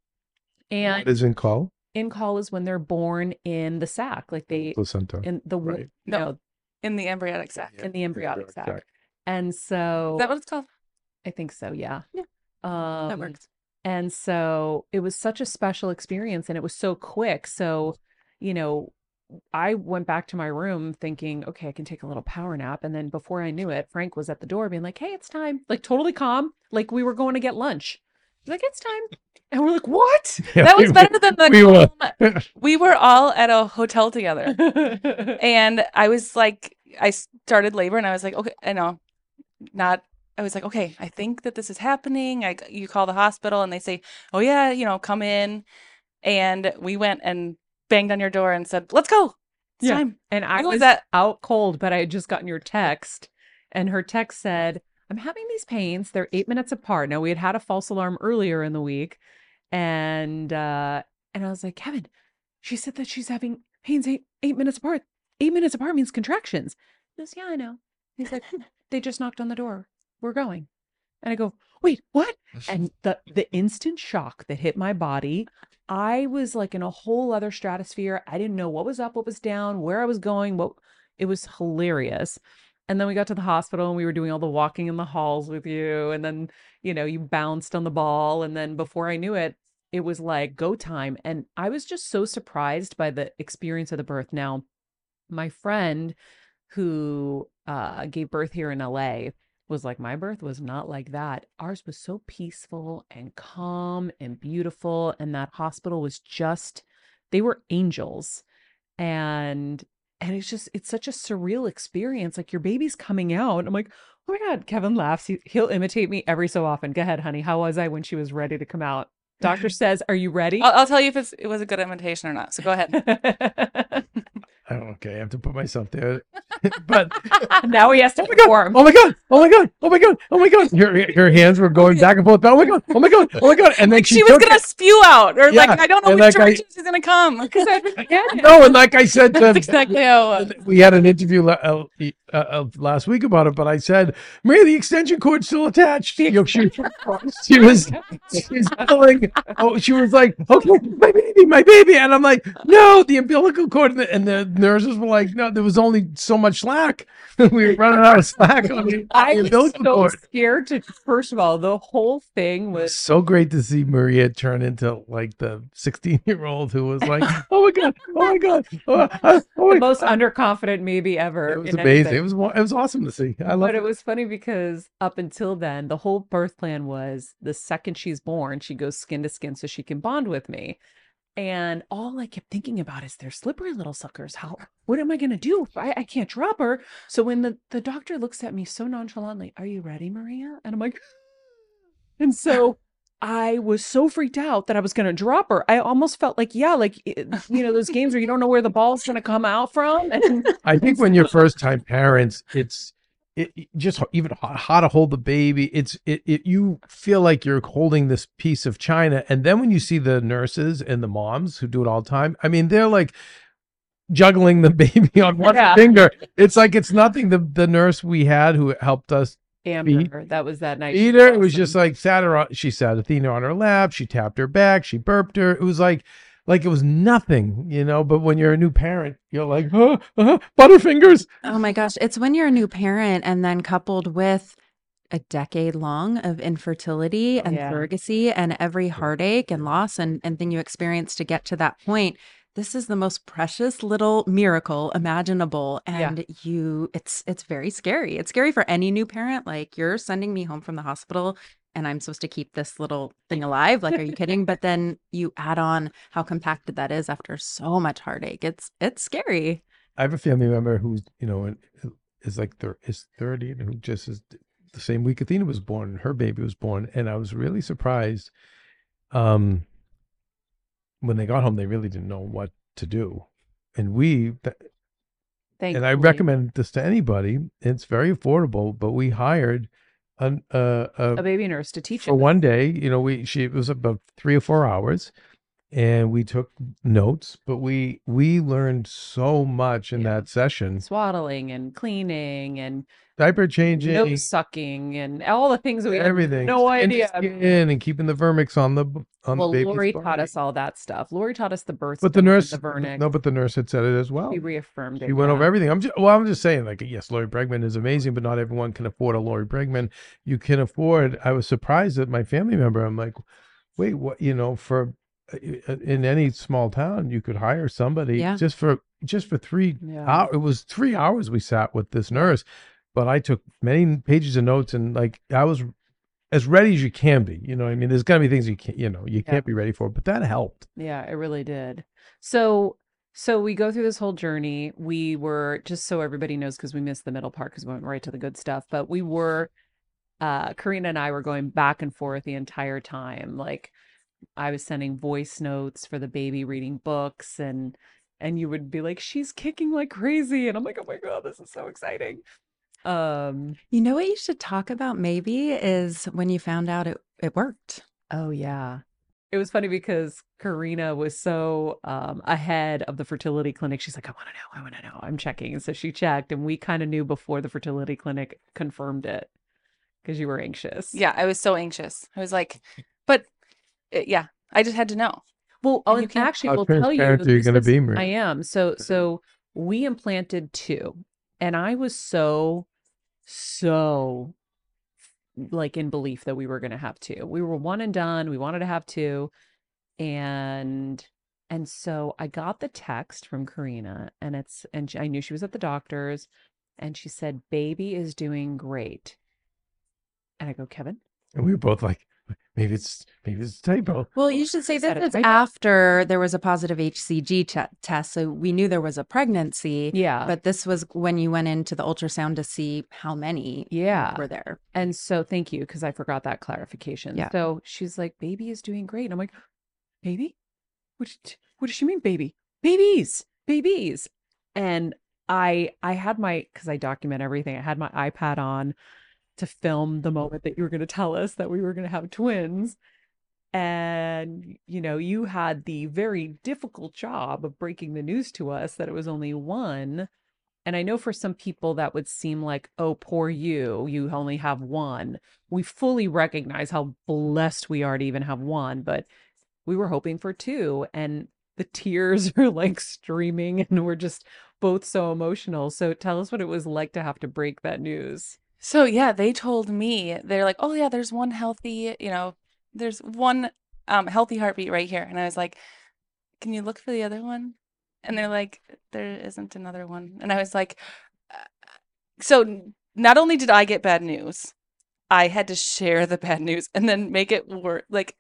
Speaker 1: And
Speaker 2: what is en caul?
Speaker 1: In call is when they're born in the sac, like they
Speaker 2: Placenta.
Speaker 1: in the
Speaker 2: Right.
Speaker 1: you
Speaker 5: No. in the embryonic sac
Speaker 1: in the embryonic
Speaker 2: Embryonic
Speaker 1: sac.
Speaker 2: sac.
Speaker 1: And so
Speaker 5: is that what it's called
Speaker 1: I think so, yeah.
Speaker 5: Yeah,
Speaker 1: Um,
Speaker 5: that works
Speaker 1: And so it was such a special experience and it was so quick. So, you know, I went back to my room thinking, okay, I can take a little power nap. And then before I knew it, Frank was at the door being like, hey, it's time. Like totally calm. Like we were going to get lunch. He's like, it's time. And we're like, what? [LAUGHS]
Speaker 2: Yeah,
Speaker 5: that was
Speaker 2: were-
Speaker 5: better than the
Speaker 2: we were- [LAUGHS]
Speaker 5: we were all at a hotel together [LAUGHS] and I was like, I started labor, and I was like, okay, I know, not. I was like, okay, I think that this is happening. I you call the hospital, and they say, oh yeah, you know, come in, and we went and banged on your door and said, let's go. It's
Speaker 1: Yeah.
Speaker 5: time.
Speaker 1: And I
Speaker 5: When was
Speaker 1: was
Speaker 5: that?
Speaker 1: out cold, but I had just gotten your text, and her text said, "I'm having these pains. They're eight minutes apart." Now we had had a false alarm earlier in the week, and uh, and I was like, Keven, she said that she's having pains eight eight minutes apart. Eight minutes apart means contractions. He goes, Yeah, I know. He's like, [LAUGHS] They just knocked on the door. We're going. And I go, Wait, what? And the the instant shock that hit my body, I was like in a whole other stratosphere. I didn't know what was up, what was down, where I was going. What it was hilarious. And then we got to the hospital and we were doing all the walking in the halls with you. And then, you know, you bounced on the ball. And then before I knew it, it was like go time. And I was just so surprised by the experience of the birth. Now, my friend who uh, gave birth here in LA was like my birth was not like that. Ours was so peaceful and calm and beautiful and that hospital was just they were angels. And and it's just it's such a surreal experience. Like your baby's coming out. I'm like, "Oh my god, Keven laughs. He, he'll imitate me every so often. Go ahead, honey. How was I when she was ready to come out?" Doctor [LAUGHS] says, "Are you ready?"
Speaker 5: I'll, I'll tell you if it's, it was a good imitation or not. So go ahead. [LAUGHS] [LAUGHS]
Speaker 2: Okay, I have to put myself there. [LAUGHS] but
Speaker 1: now he has to
Speaker 2: oh god!
Speaker 1: perform.
Speaker 2: Oh my god! Oh my god! Oh my god! Oh my god! Her her hands were going back and forth. Oh my god! Oh my god! Oh my god! And then
Speaker 5: Like
Speaker 2: she,
Speaker 5: she, was gonna
Speaker 2: it.
Speaker 5: spew out, or like I don't know
Speaker 2: and
Speaker 5: which
Speaker 2: like I-
Speaker 5: direction she's gonna come. [LAUGHS]
Speaker 2: No, and like I said to
Speaker 5: That's exactly how.
Speaker 2: we had an interview uh, uh, last week about it, but I said, Maria, the extension cord's still attached. You know, she, [LAUGHS] she was she's yelling. Oh, she was like, okay, my baby, my baby. And I'm like, no, the umbilical cord. And the, and the nurses were just like, no, there was only so much slack. [LAUGHS] we were running out of slack on the,
Speaker 1: I
Speaker 2: the
Speaker 1: was so
Speaker 2: cord.
Speaker 1: scared to. First of all, the whole thing
Speaker 2: was
Speaker 1: was
Speaker 2: so great to see Maria turn into like the 16 year old who was like, [LAUGHS] oh my God, oh my God. [LAUGHS] Oh, oh, oh
Speaker 1: the
Speaker 2: my
Speaker 1: most underconfident maybe ever.
Speaker 2: It was amazing.
Speaker 1: anything.
Speaker 2: It was it was awesome to see. I love
Speaker 1: But
Speaker 2: it.
Speaker 1: it was funny because up until then, the whole birth plan was the second she's born, she goes skin to skin so she can bond with me. And all I kept thinking about is they're slippery little suckers. How what am I gonna do? if I, I can't drop her. So when the, the doctor looks at me so nonchalantly, are you ready, Maria? And I'm like, [LAUGHS] and so I was so freaked out that I was gonna drop her. I almost felt like, yeah, like eh, you know, those games where you don't know where the ball's gonna come out from. And
Speaker 2: I think when you're first time parents, it's it, it just even how to hold the baby. It's it, it you feel like you're holding this piece of china, and then when you see the nurses and the moms who do it all the time, I mean, they're like juggling the [LAUGHS] baby [LAUGHS] on one
Speaker 1: Yeah.
Speaker 2: finger. It's like it's nothing. The the nurse we had who helped us
Speaker 1: Amber, that was that night. she
Speaker 2: feed her, it was
Speaker 1: awesome.
Speaker 2: just like sat her on. She sat Athena on her lap. She tapped her back. She burped her. It was like. Like it was nothing, you know. But when you're a new parent, you're like, huh, uh, butterfingers.
Speaker 4: Oh my gosh. It's when you're a new parent and then coupled with a decade long of infertility and
Speaker 1: Yeah.
Speaker 4: surrogacy and every heartache and loss and, and thing you experience to get to that point. This is the most precious little miracle imaginable.
Speaker 1: Yeah.
Speaker 4: And you it's it's very scary. It's scary for any new parent. Like you're sending me home from the hospital and I'm supposed to keep this little thing alive. Like, are you [LAUGHS] kidding? But then you add on how compacted that is after so much heartache. It's it's scary.
Speaker 2: I have a family member who's you know in- is like thir- is thirty and who just is the same week Athena was born and her baby was born, and I was really surprised. Um, when they got home, they really didn't know what to do, and we th- and I recommend this to anybody. It's very affordable, but we hired an uh, a,
Speaker 1: a baby nurse to teach it.
Speaker 2: for one day. You know, we she it was about three or four hours, and we took notes. But we we learned so much in
Speaker 1: Yeah.
Speaker 2: that session.
Speaker 1: swaddling and cleaning and
Speaker 2: Diaper changing,
Speaker 1: nose sucking and all the things we
Speaker 2: everything.
Speaker 1: no idea.
Speaker 2: skin and keeping the vernix on the on
Speaker 1: Well,
Speaker 2: the
Speaker 1: Lori
Speaker 2: body.
Speaker 1: taught us all that stuff. Lori taught us the birth.
Speaker 2: But the nurse,
Speaker 1: the vernix.
Speaker 2: no, but the nurse had said it as well.
Speaker 1: she reaffirmed it.
Speaker 2: She went over everything. I'm just well, I'm just saying, like, yes, Lori Bregman is amazing, but not everyone can afford a Lori Bregman. You can afford. I was surprised that my family member. I'm like, wait, what? You know, for in any small town, you could hire somebody
Speaker 4: Yeah.
Speaker 2: just for just for three
Speaker 1: Yeah.
Speaker 2: hours. It was three hours we sat with this nurse, but I took many pages of notes and like I was as ready as you can be. You know, I mean, there's gonna be things you can't, you know, you
Speaker 1: Yeah.
Speaker 2: can't be ready for, but that helped.
Speaker 1: Yeah, it really did. So so we go through this whole journey. We were just so everybody knows because we missed the middle part because we went right to the good stuff. But we were uh Karina and I were going back and forth the entire time. Like I was sending voice notes for the baby reading books and and you would be like, she's kicking like crazy. And I'm like, oh my God, this is so exciting. Um
Speaker 4: You know what you should talk about maybe is when you found out it, it worked.
Speaker 1: Oh yeah. It was funny because Karina was so um, ahead of the fertility clinic. She's like, I want to know, I want to know. I'm checking. And so she checked, and we kind of knew before the fertility clinic confirmed it because you were anxious.
Speaker 5: Yeah, I was so anxious. I was like, but uh, yeah, I just had to know.
Speaker 1: Well,
Speaker 5: And
Speaker 1: oh,
Speaker 5: you
Speaker 1: and
Speaker 5: can't-
Speaker 1: actually,
Speaker 2: How
Speaker 1: we'll tell you.
Speaker 2: are you gonna be, Maria?
Speaker 1: I am. So, so we implanted two, and I was so, so like in belief that we were going to have two. We were one and done. We wanted to have two, and and so I got the text from Karina, and it's and she- I knew she was at the doctor's, and she said, "Baby is doing great." And I go, Keven,
Speaker 2: And we were both like, maybe it's maybe it's a typo.
Speaker 4: Well, you should say
Speaker 1: that
Speaker 4: this
Speaker 1: a
Speaker 4: is after there was a positive HCG ch- test, so we knew there was a pregnancy.
Speaker 1: yeah,
Speaker 4: But this was when you went into the ultrasound to see how many
Speaker 1: yeah.
Speaker 4: were there.
Speaker 1: And so thank you because I forgot that clarification.
Speaker 4: Yeah.
Speaker 1: So she's like, baby is doing great. And I'm like, baby? What, did- what does she mean, baby? Babies, babies. And I I had my because I document everything. I had my iPad on to film the moment that you were going to tell us that we were going to have twins. And you know, you had the very difficult job of breaking the news to us that it was only one. And I know for some people that would seem like, oh, poor you, you only have one. We fully recognize how blessed we are to even have one, but we were hoping for two. And the tears [LAUGHS] are like streaming, and we're just both so emotional. So tell us what it was like to have to break that news.
Speaker 5: So yeah, they told me they're like, "Oh yeah, there's one healthy, you know, there's one um healthy heartbeat right here." And I was like, "Can you look for the other one?" And they're like, "There isn't another one." And I was like, uh, so not only did I get bad news, I had to share the bad news and then make it work like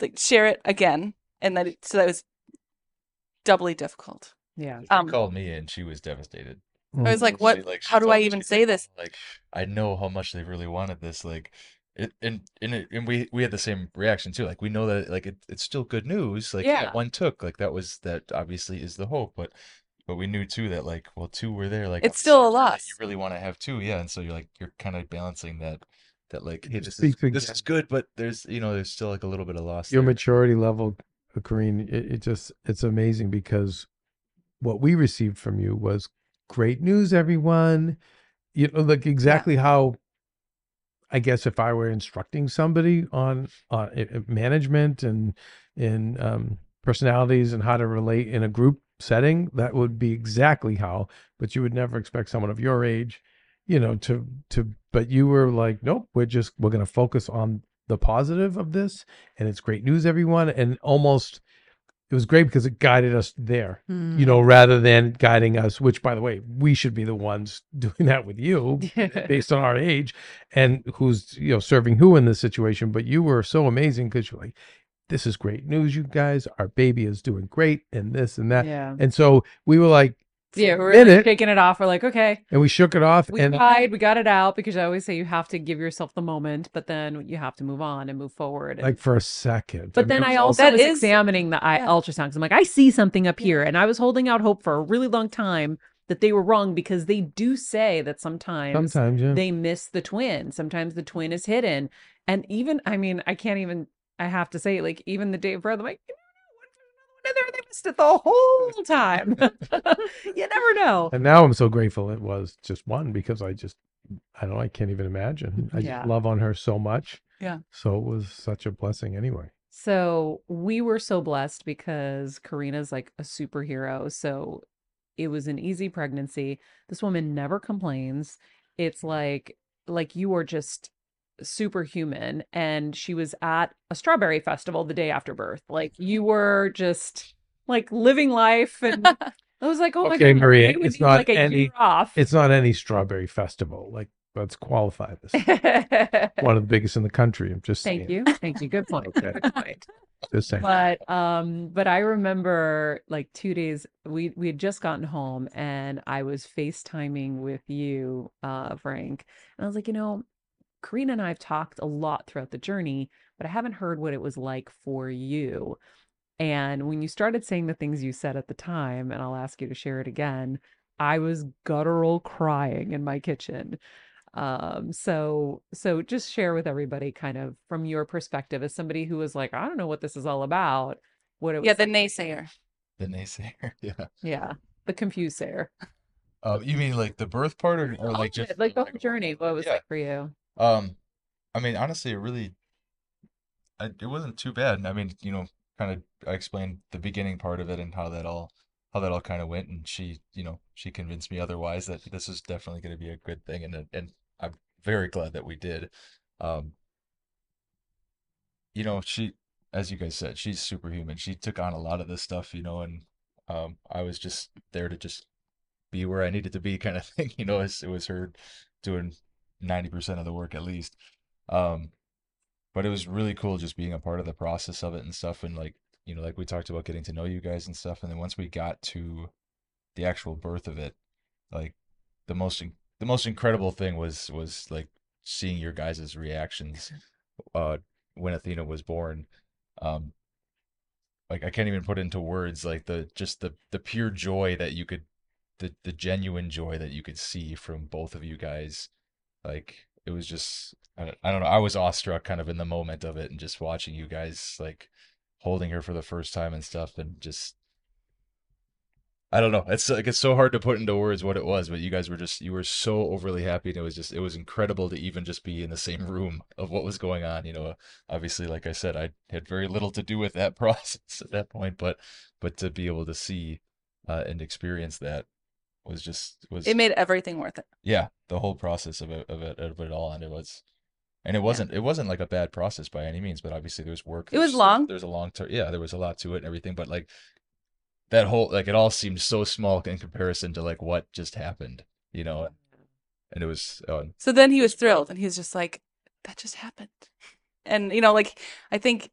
Speaker 5: like share it again. And then it, so that was doubly difficult.
Speaker 1: Yeah.
Speaker 3: She
Speaker 5: Um,
Speaker 3: called me and she was devastated.
Speaker 5: I was like, "What?
Speaker 3: like,
Speaker 5: How do I even say this?"
Speaker 3: "Oh, Like, I know how much they really wanted this. Like, it, and and it, and we we had the same reaction too. Like, we know that like it, it's still good news. Like, yeah.
Speaker 1: Yeah.
Speaker 3: one took. Like, that was that obviously is the hope. But but we knew too that like, well, two were there. Like,
Speaker 5: It's still a loss.
Speaker 3: You really want to have two, yeah. And so you're like, you're kind of balancing that. That like, hey,
Speaker 2: It
Speaker 3: this is this is good, but there's you know there's still like a little bit of loss.
Speaker 2: your
Speaker 3: there.
Speaker 2: maturity level, uh, Corrine, it, it just it's amazing because what we received from you was great news, everyone. You know, like exactly how I guess if I were instructing somebody on on i- management and in um, personalities and how to relate in a group setting, that would be exactly how. But you would never expect someone of your age, you know, to to. But you were like, nope, we're just we're going to focus on the positive of this, and it's great news, everyone, and almost. It was great because it guided us there, you hmm. know, rather than guiding us, which by the way, we should be the ones [LAUGHS] doing that with you [LAUGHS] based on our age and who's you know serving who in this situation. But you were so amazing because you're like this is great news you guys. Our baby is doing great and this and that.
Speaker 1: Yeah.
Speaker 2: and so we were like
Speaker 1: Yeah. We're like,
Speaker 2: minute,
Speaker 1: shaking it off. We're like, okay,
Speaker 2: and we shook it off
Speaker 1: we
Speaker 2: and
Speaker 1: cried, we got it out because I always say you have to give yourself the moment, but then you have to move on and move forward. and-
Speaker 2: like for a second
Speaker 1: But
Speaker 2: mean,
Speaker 1: then
Speaker 2: it
Speaker 1: I
Speaker 2: was
Speaker 1: also
Speaker 5: That
Speaker 1: was
Speaker 5: is-
Speaker 1: examining the eye
Speaker 5: yeah.
Speaker 1: ultrasound because I'm like, I see something up here, and I was holding out hope for a really long time that they were wrong because they do say that sometimes,
Speaker 2: sometimes yeah
Speaker 1: they miss the twin. Sometimes the twin is hidden, and even I mean, I can't even. I have to say, like even the day of birth, I'm like, there. They missed it the whole [LAUGHS] time. [LAUGHS] you never know.
Speaker 2: and now i'm so grateful it was just one because i just i don't know i can't even imagine i
Speaker 1: Yeah.
Speaker 2: just love on her so much
Speaker 5: Yeah.
Speaker 2: so it was such a blessing anyway
Speaker 1: So we were so blessed because Karina's like a superhero. So it was an easy pregnancy. This woman never complains. It's like like you are just superhuman and she was at a strawberry festival the day after birth. Like you were just like living life and [LAUGHS] I was like, "Oh my
Speaker 2: Okay,
Speaker 1: god,
Speaker 2: Maria,
Speaker 1: we
Speaker 2: it's not
Speaker 1: like
Speaker 2: any
Speaker 1: off
Speaker 2: it's not any strawberry festival like let's qualify [LAUGHS] this one of the biggest in the country i'm just
Speaker 1: Thank
Speaker 2: saying.
Speaker 1: you. Thank you. Good point.
Speaker 2: Okay.
Speaker 1: Good point.
Speaker 2: just saying
Speaker 1: but um but i remember like two days we we had just gotten home and i was facetiming with you uh frank and i was like you know karina and i have talked a lot throughout the journey but i haven't heard what it was like for you and when you started saying the things you said at the time and i'll ask you to share it again i was guttural crying in my kitchen um so so just share with everybody kind of from your perspective as somebody who was like i don't know what this is all about what it was
Speaker 5: Yeah, the
Speaker 1: like-
Speaker 5: naysayer. [LAUGHS]
Speaker 3: The naysayer, [LAUGHS] yeah.
Speaker 1: yeah the confused sayer
Speaker 3: Uh, you mean like the birth part, or, or like just
Speaker 1: it, like the whole journey what it was
Speaker 3: Yeah.
Speaker 1: like for you
Speaker 3: Um, I mean, honestly, it really, I, it wasn't too bad. I mean, you know, kind of, I explained the beginning part of it and how that all, how that all kind of went, and she, you know, she convinced me otherwise that this is definitely going to be a good thing, and and I'm very glad that we did. Um, you know, she, as you guys said, she's superhuman. She took on a lot of this stuff, you know, and um, I was just there to just be where I needed to be, kind of [LAUGHS] thing. You know, it was, it was her doing 90% of the work at least. Um, but it was really cool just being a part of the process of it and stuff. And like, you know, like we talked about getting to know you guys and stuff. And then once we got to the actual birth of it, like the most, the most incredible thing was, was like seeing your guys' reactions, uh, when Athena was born. Um, like I can't even put into words like the just the the pure joy that you could the the genuine joy that you could see from both of you guys like it was just I don't, I don't know I was awestruck kind of in the moment of it and just watching you guys like holding her for the first time and stuff and just I don't know it's like it's so hard to put into words what it was but you guys were just you were so overly happy and it was just it was incredible to even just be in the same [LAUGHS] room of what was going on you know? Obviously like I said I had very little to do with that [LAUGHS] process at that point but but to be able to see uh, and experience that was just was
Speaker 5: It made everything worth it.
Speaker 3: yeah the whole process of it of it of it all and it was and it wasn't it wasn't like a bad process by any means but obviously there was work
Speaker 5: It was
Speaker 3: there's-
Speaker 5: long.
Speaker 3: there's a long term yeah there was a lot to it and everything but like that whole like it all seemed so small in comparison to like what just happened you know and it was uh,
Speaker 5: So then he was thrilled and he was just like, that just happened. And, you know, like, I think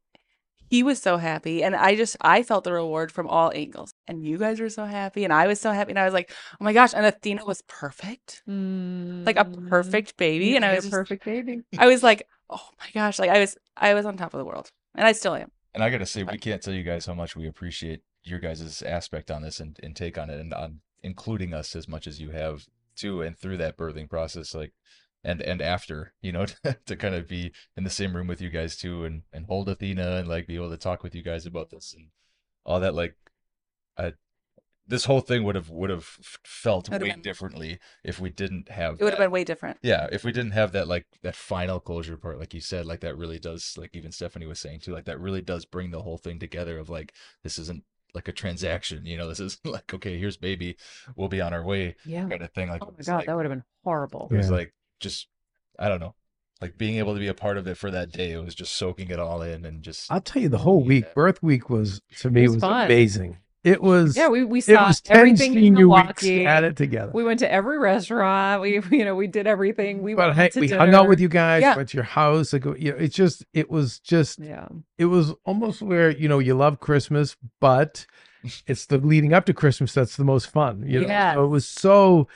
Speaker 5: he was so happy. And I just, I felt the reward from all angles. And you guys were so happy. And I was so happy. And I was like, oh my gosh. And Athena was perfect, like a
Speaker 1: Mm,
Speaker 5: perfect baby.
Speaker 1: you
Speaker 5: And I was
Speaker 1: a
Speaker 5: just,
Speaker 1: perfect baby.
Speaker 5: I was like, oh my gosh. Like, I was, I was on top of the world. And I still am.
Speaker 3: and I gotta say we can't tell you guys how much we appreciate your guys' aspect on this and, and take on it and on including us as much as you have too and through that birthing process like and and after you know to, [LAUGHS] to kind of be in the same room with you guys too and and hold Athena and like be able to talk with you guys about this and all that like I this whole thing would have would have felt
Speaker 5: Would've
Speaker 3: way
Speaker 5: been-
Speaker 3: different if we didn't have
Speaker 5: It would have been way different.
Speaker 3: yeah if we didn't have that like that final closure part like you said like that really does like even stephanie was saying too like that really does bring the whole thing together of like this isn't like a transaction you know this is [LAUGHS] like okay here's baby we'll be on our way
Speaker 1: Yeah.
Speaker 3: kind of thing like
Speaker 1: Oh my god,
Speaker 3: like,
Speaker 1: that would have been horrible.
Speaker 3: it was
Speaker 2: Yeah.
Speaker 3: like just i don't know like being able to be a part of it for that day it was just soaking it all in and just
Speaker 2: I'll tell you, the whole week,
Speaker 3: Yeah.
Speaker 2: birth week was to me
Speaker 1: was
Speaker 2: was, amazing. It was.
Speaker 1: Yeah, we, we
Speaker 2: it
Speaker 1: saw
Speaker 2: was ten
Speaker 1: everything in
Speaker 2: senior weeks at it together.
Speaker 1: We went to every restaurant. We [LAUGHS] you know we did everything. We
Speaker 2: but
Speaker 1: went
Speaker 2: hey, we hung out with you guys.
Speaker 5: Yeah.
Speaker 2: Went to your house. Like, you know, it's just, it was just,
Speaker 1: Yeah.
Speaker 2: it was almost where you know you love Christmas, but it's the leading up to Christmas that's the most fun. You know,
Speaker 1: Yes.
Speaker 2: so it was so.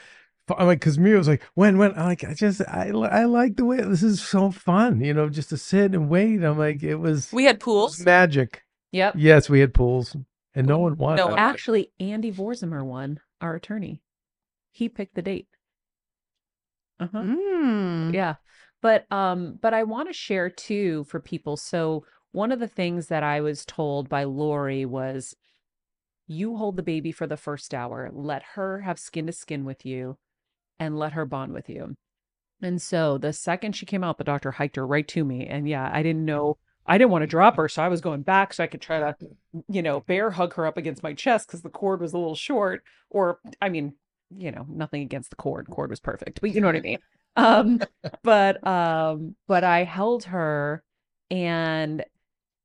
Speaker 2: fun. I'm like, because Mia was like, when, when? I'm like, I just, I, I like the way this is so fun. You know, just to sit and wait. I'm like, it was,
Speaker 5: We had
Speaker 2: it was
Speaker 5: pools.
Speaker 2: magic.
Speaker 1: Yep.
Speaker 2: Yes, we had pools, and no one won.
Speaker 5: No
Speaker 1: Actually, Andy Vorzimer won. Our attorney. He picked the date. Uh huh.
Speaker 5: Mm.
Speaker 1: Yeah. But um but I want to share too for people. So one of the things that I was told by Lori was you hold the baby for the first hour, let her have skin to skin with you and let her bond with you. And so the second she came out, the doctor hiked her right to me. And yeah, I didn't know I didn't want to drop her, so I was going back so I could try to, you know, bear hug her up against my chest because the cord was a little short. Or I mean, you know, nothing against the cord. Cord was perfect, but you know what I mean. [LAUGHS] Um, but um, but I held her and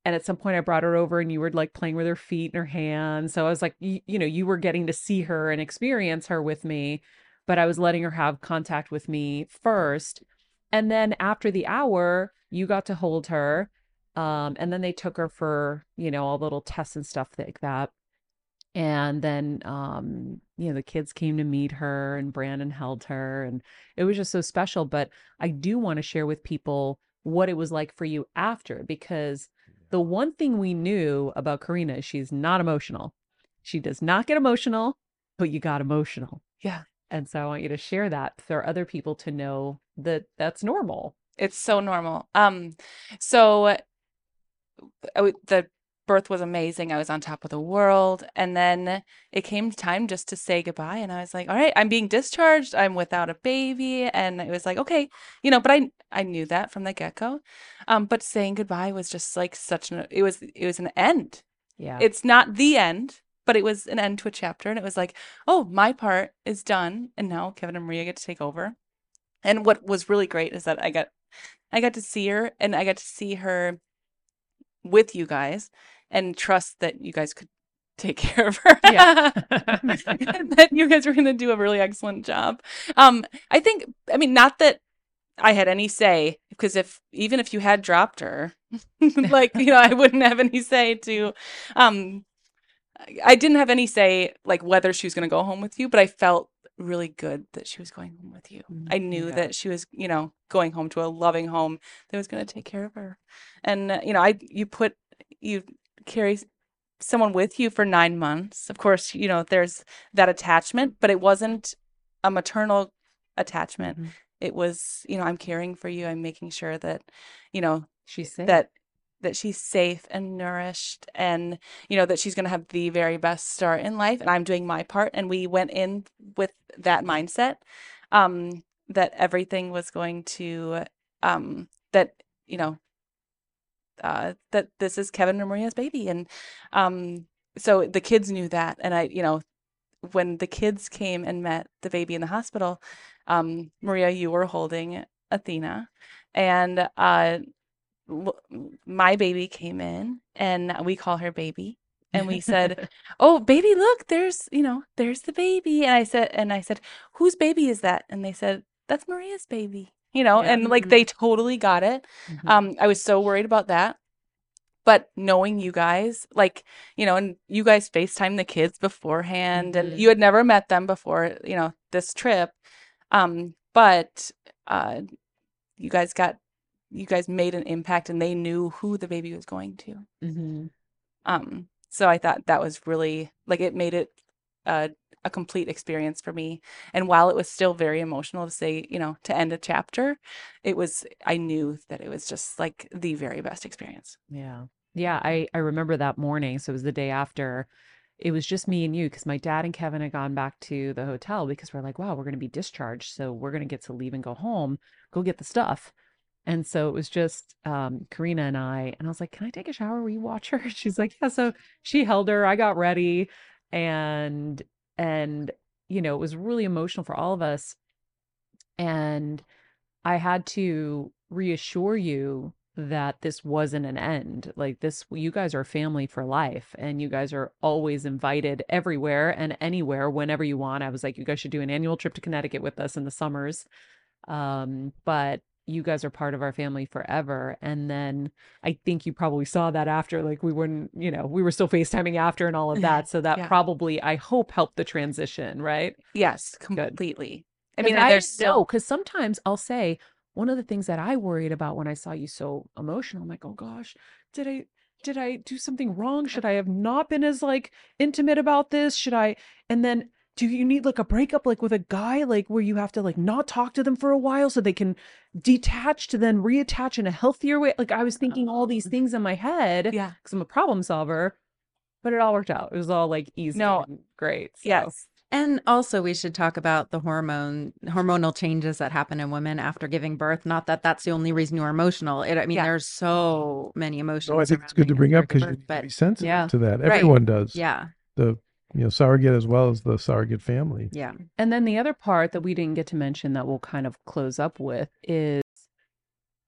Speaker 1: and at some point I brought her over and you were like playing with her feet and her hands. So I was like, you, you know, you were getting to see her and experience her with me, but I was letting her have contact with me first. And then after the hour, you got to hold her. Um, and then they took her for, you know, all the little tests and stuff like that. And then, um, you know, the kids came to meet her and Brandon held her and it was just so special. But I do want to share with people what it was like for you after, because the one thing we knew about Karina is she's not emotional. She does not get emotional, but you got emotional.
Speaker 5: Yeah.
Speaker 1: And so I want you to share that for other people to know that that's normal.
Speaker 5: It's so normal. Um, so the birth was amazing. I was on top of the world, and then it came time just to say goodbye. And I was like, "All right, I'm being discharged. I'm without a baby." And it was like, "Okay, you know." But I I knew that from the get go. Um, but saying goodbye was just like such an it was it was an end.
Speaker 1: Yeah.
Speaker 5: It's not the end, but it was an end to a chapter, and it was like, "Oh, my part is done, and now Keven and Maria get to take over." And what was really great is that I got I got to see her and I got to see her with you guys and trust that you guys could [LAUGHS] take care of her.
Speaker 1: Yeah. [LAUGHS] [LAUGHS]
Speaker 5: that you guys were going to do a really excellent job. Um I think I mean not that I had any say because if even if you had dropped her, like you know, I wouldn't have any say to. Um, I didn't have any say like whether she was going to go home with you, but I felt really good that she was going home with you. I knew
Speaker 1: Yeah.
Speaker 5: that she was, you know, going home to a loving home that was going to take care of her. And uh, you know, I you put you carry someone with you for 9 months. Of course, you know, there's that attachment, but it wasn't a maternal attachment.
Speaker 1: Mhm.
Speaker 5: It was, you know, I'm caring for you. I'm making sure that, you know,
Speaker 1: She's safe.
Speaker 5: that that she's safe and nourished and you know that she's going to have the very best start in life and i'm doing my part and we went in with that mindset um that everything was going to um that you know uh that this is keven and maria's baby and um so the kids knew that and i you know when the kids came and met the baby in the hospital um maria you were holding athena and uh my baby came in and we call her baby and we said [LAUGHS] oh baby look there's you know there's the baby and i said and i said whose baby is that and they said that's maria's baby you know
Speaker 1: Yeah.
Speaker 5: and like they totally got it
Speaker 1: Mhm.
Speaker 5: um i was so worried about that but knowing you guys like you know and you guys facetime the kids beforehand
Speaker 4: Mhm.
Speaker 5: and you had never met them before you know this trip um but uh you guys got you guys made an impact and they knew who the baby was going to
Speaker 1: Mhm.
Speaker 5: um so i thought that was really like it made it uh, a complete experience for me and while it was still very emotional to say you know to end a chapter it was i knew that it was just like the very best experience
Speaker 1: Yeah. Yeah, I I remember that morning. So it was the day after. It was just me and you because my dad and Keven had gone back to the hotel because we're like, wow, we're going to be discharged. So we're going to get to leave and go home, go get the stuff. And so it was just um, Karina and I. And I was like, can I take a shower? Will you watch her? [LAUGHS] She's like, yeah. So she held her. I got ready. And, and, you know, it was really emotional for all of us. And I had to reassure you that this wasn't an end. Like this, you guys are family for life and you guys are always invited everywhere and anywhere whenever you want. I was like, you guys should do an annual trip to Connecticut with us in the summers. Um, but you guys are part of our family forever. And then I think you probably saw that after, like we wouldn't, you know, we were still FaceTiming after and all of that. [LAUGHS] So that
Speaker 5: Yeah.
Speaker 1: probably, I hope, helped the transition, right?
Speaker 5: yes completely i
Speaker 1: I
Speaker 5: mean
Speaker 1: I
Speaker 5: there's still
Speaker 1: because sometimes I'll say one of the things that I worried about when I saw you so emotional. I'm like, oh gosh, did I did I do something wrong? Should I have not been as like intimate about this? Should I? And then do you need like a breakup like with a guy like where you have to like not talk to them for a while so they can detach to then reattach in a healthier way? Like I was uh, thinking all these mm-hmm. things in my head
Speaker 5: yeah
Speaker 1: because I'm a problem solver, but it all worked out. It was all like easy
Speaker 5: No,
Speaker 1: and great. so.
Speaker 5: yes
Speaker 4: And also, we should talk about the hormone hormonal changes that happen in women after giving birth. Not that that's the only reason you're emotional. It, I mean,
Speaker 5: Yeah.
Speaker 4: there's so many emotions.
Speaker 2: No, I think it's good to bring up because you
Speaker 4: birth,
Speaker 2: need to
Speaker 4: but
Speaker 2: be sensitive
Speaker 1: Yeah.
Speaker 2: to that.
Speaker 4: Right.
Speaker 2: Everyone does.
Speaker 4: yeah,
Speaker 2: The you know surrogate as well as the surrogate family.
Speaker 4: yeah.
Speaker 1: And then the other part that we didn't get to mention that we'll kind of close up with is